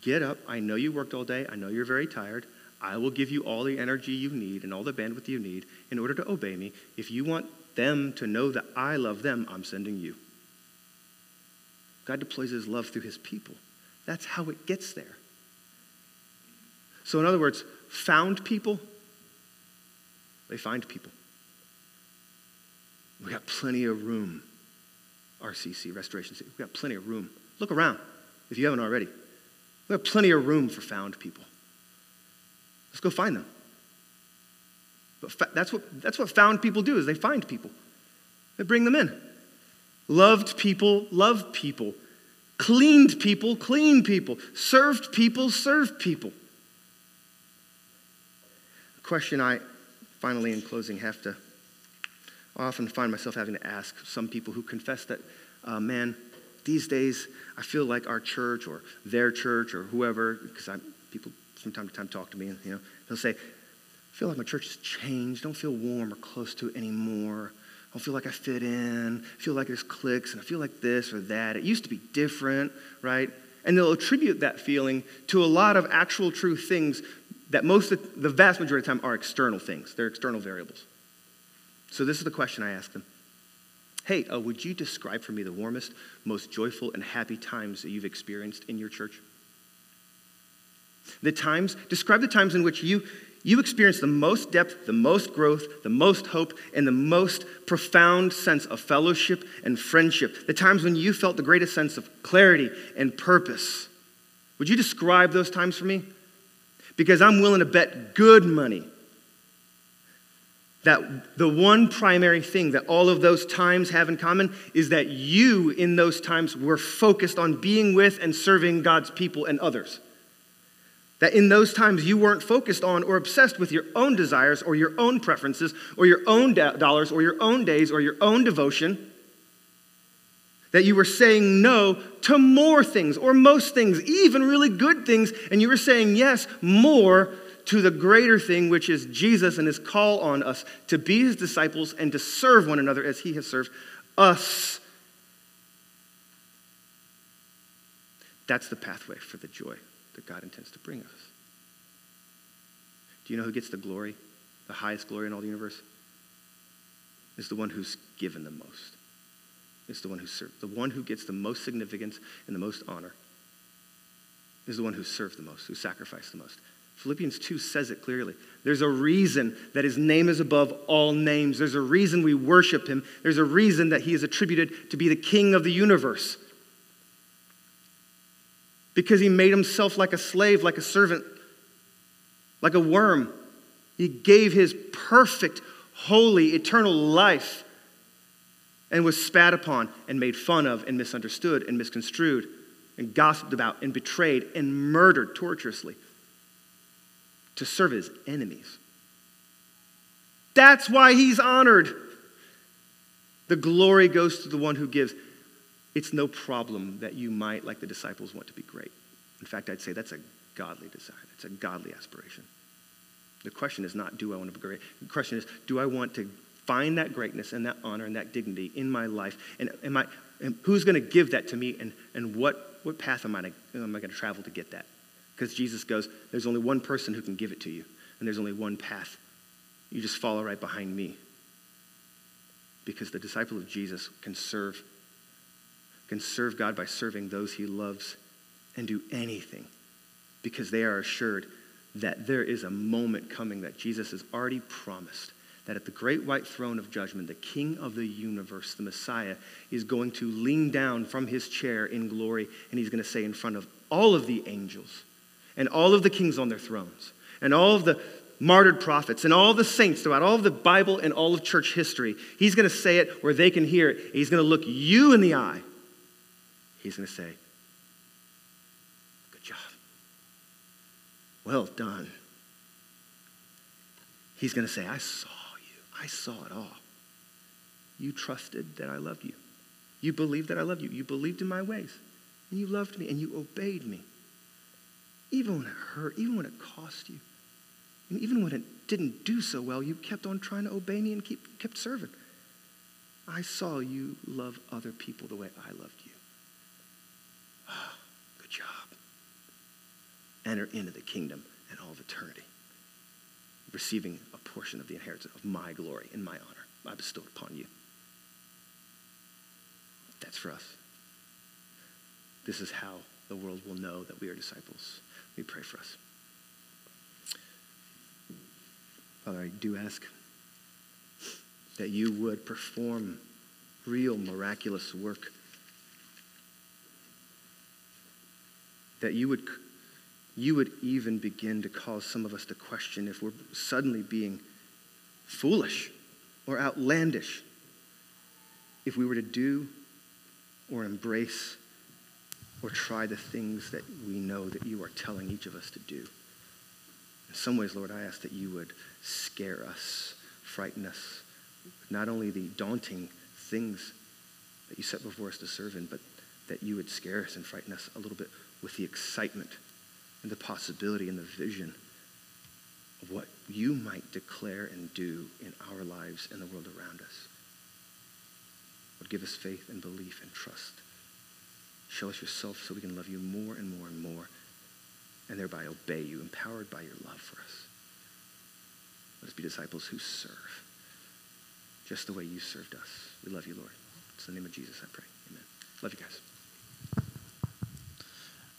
Speaker 2: Get up. I know you worked all day. I know you're very tired. I will give you all the energy you need and all the bandwidth you need in order to obey me. If you want them to know that I love them, I'm sending you. God deploys his love through his people. That's how it gets there. So, in other words, found people, they find people. We got plenty of room, RCC, Restoration City. We got plenty of room. Look around if you haven't already. We have plenty of room for found people. Let's go find them. But fa- that's, what, that's what found people do is they find people. They bring them in. Loved people love people. Cleaned people clean people. Served people serve people. A question I finally in closing have to I often find myself having to ask some people who confess that, uh, man, these days I feel like our church or their church or whoever, because people from time to time talk to me, and you know, they'll say, feel like my church has changed. Don't feel warm or close to it anymore. I don't feel like I fit in. I feel like there's clicks and I feel like this or that. It used to be different, right? And they'll attribute that feeling to a lot of actual true things that most of the vast majority of the time are external things. They're external variables. So this is the question I ask them. Hey, uh, would you describe for me the warmest, most joyful, and happy times that you've experienced in your church? The times, describe the times in which you, you experienced the most depth, the most growth, the most hope, and the most profound sense of fellowship and friendship. The times when you felt the greatest sense of clarity and purpose. Would you describe those times for me? Because I'm willing to bet good money that the one primary thing that all of those times have in common is that you, in those times, were focused on being with and serving God's people and others. That in those times you weren't focused on or obsessed with your own desires or your own preferences or your own dollars or your own days or your own devotion. That you were saying no to more things or most things, even really good things, and you were saying yes more to the greater thing, which is Jesus and his call on us to be his disciples and to serve one another as he has served us. That's the pathway for the joy that God intends to bring us. Do you know who gets the glory, the highest glory in all the universe? Is the one who's given the most. It's the one who served. The one who gets the most significance and the most honor is the one who served the most, who sacrificed the most. Philippians 2 says it clearly. There's a reason that his name is above all names. There's a reason we worship him. There's a reason that he is attributed to be the king of the universe. Because he made himself like a slave, like a servant, like a worm. He gave his perfect, holy, eternal life and was spat upon and made fun of and misunderstood and misconstrued and gossiped about and betrayed and murdered torturously to serve his enemies. That's why he's honored. The glory goes to the one who gives. It's no problem that you might, like the disciples, want to be great. In fact, I'd say that's a godly desire, it's a godly aspiration. The question is not, do I want to be great? The question is, do I want to find that greatness and that honor and that dignity in my life? And, am I, and who's going to give that to me? And, and what, what path am I, am I going to travel to get that? Because Jesus goes, There's only one person who can give it to you, and there's only one path. You just follow right behind me. Because the disciple of Jesus can serve, can serve God by serving those he loves and do anything because they are assured that there is a moment coming that Jesus has already promised that at the great white throne of judgment, the King of the universe, the Messiah, is going to lean down from his chair in glory and he's going to say in front of all of the angels and all of the kings on their thrones and all of the martyred prophets and all the saints throughout all of the Bible and all of church history, he's going to say it where they can hear it. He's going to look you in the eye. He's going to say, Good job. Well done. He's going to say, I saw you. I saw it all. You trusted that I loved you. You believed that I loved you. You believed in my ways. And you loved me and you obeyed me. Even when it hurt, even when it cost you. And even when it didn't do so well, you kept on trying to obey me and keep, kept serving. I saw you love other people the way I loved you. Oh, good job. Enter into the kingdom and all of eternity receiving a portion of the inheritance of my glory and my honor I bestowed upon you. That's for us. This is how the world will know that we are disciples. We pray for us. Father, I do ask that you would perform real miraculous work. That you would you would even begin to cause some of us to question if we're suddenly being foolish or outlandish if we were to do or embrace or try the things that we know that you are telling each of us to do. In some ways, Lord, I ask that you would scare us, frighten us, not only the daunting things that you set before us to serve in, but that you would scare us and frighten us a little bit with the excitement and the possibility and the vision of what you might declare and do in our lives and the world around us. Would give us faith and belief and trust. Show us yourself so we can love you more and more and more, and thereby obey you, empowered by your love for us. Let us be disciples who serve, just the way you served us. We love you, Lord. It's in the name of Jesus I pray. Amen. Love you guys.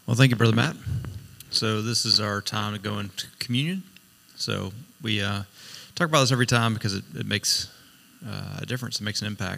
Speaker 3: Well, thank you, Brother Matt. So this is our time to go into communion. So we uh, talk about this every time because it, it makes uh, a difference. It makes an impact.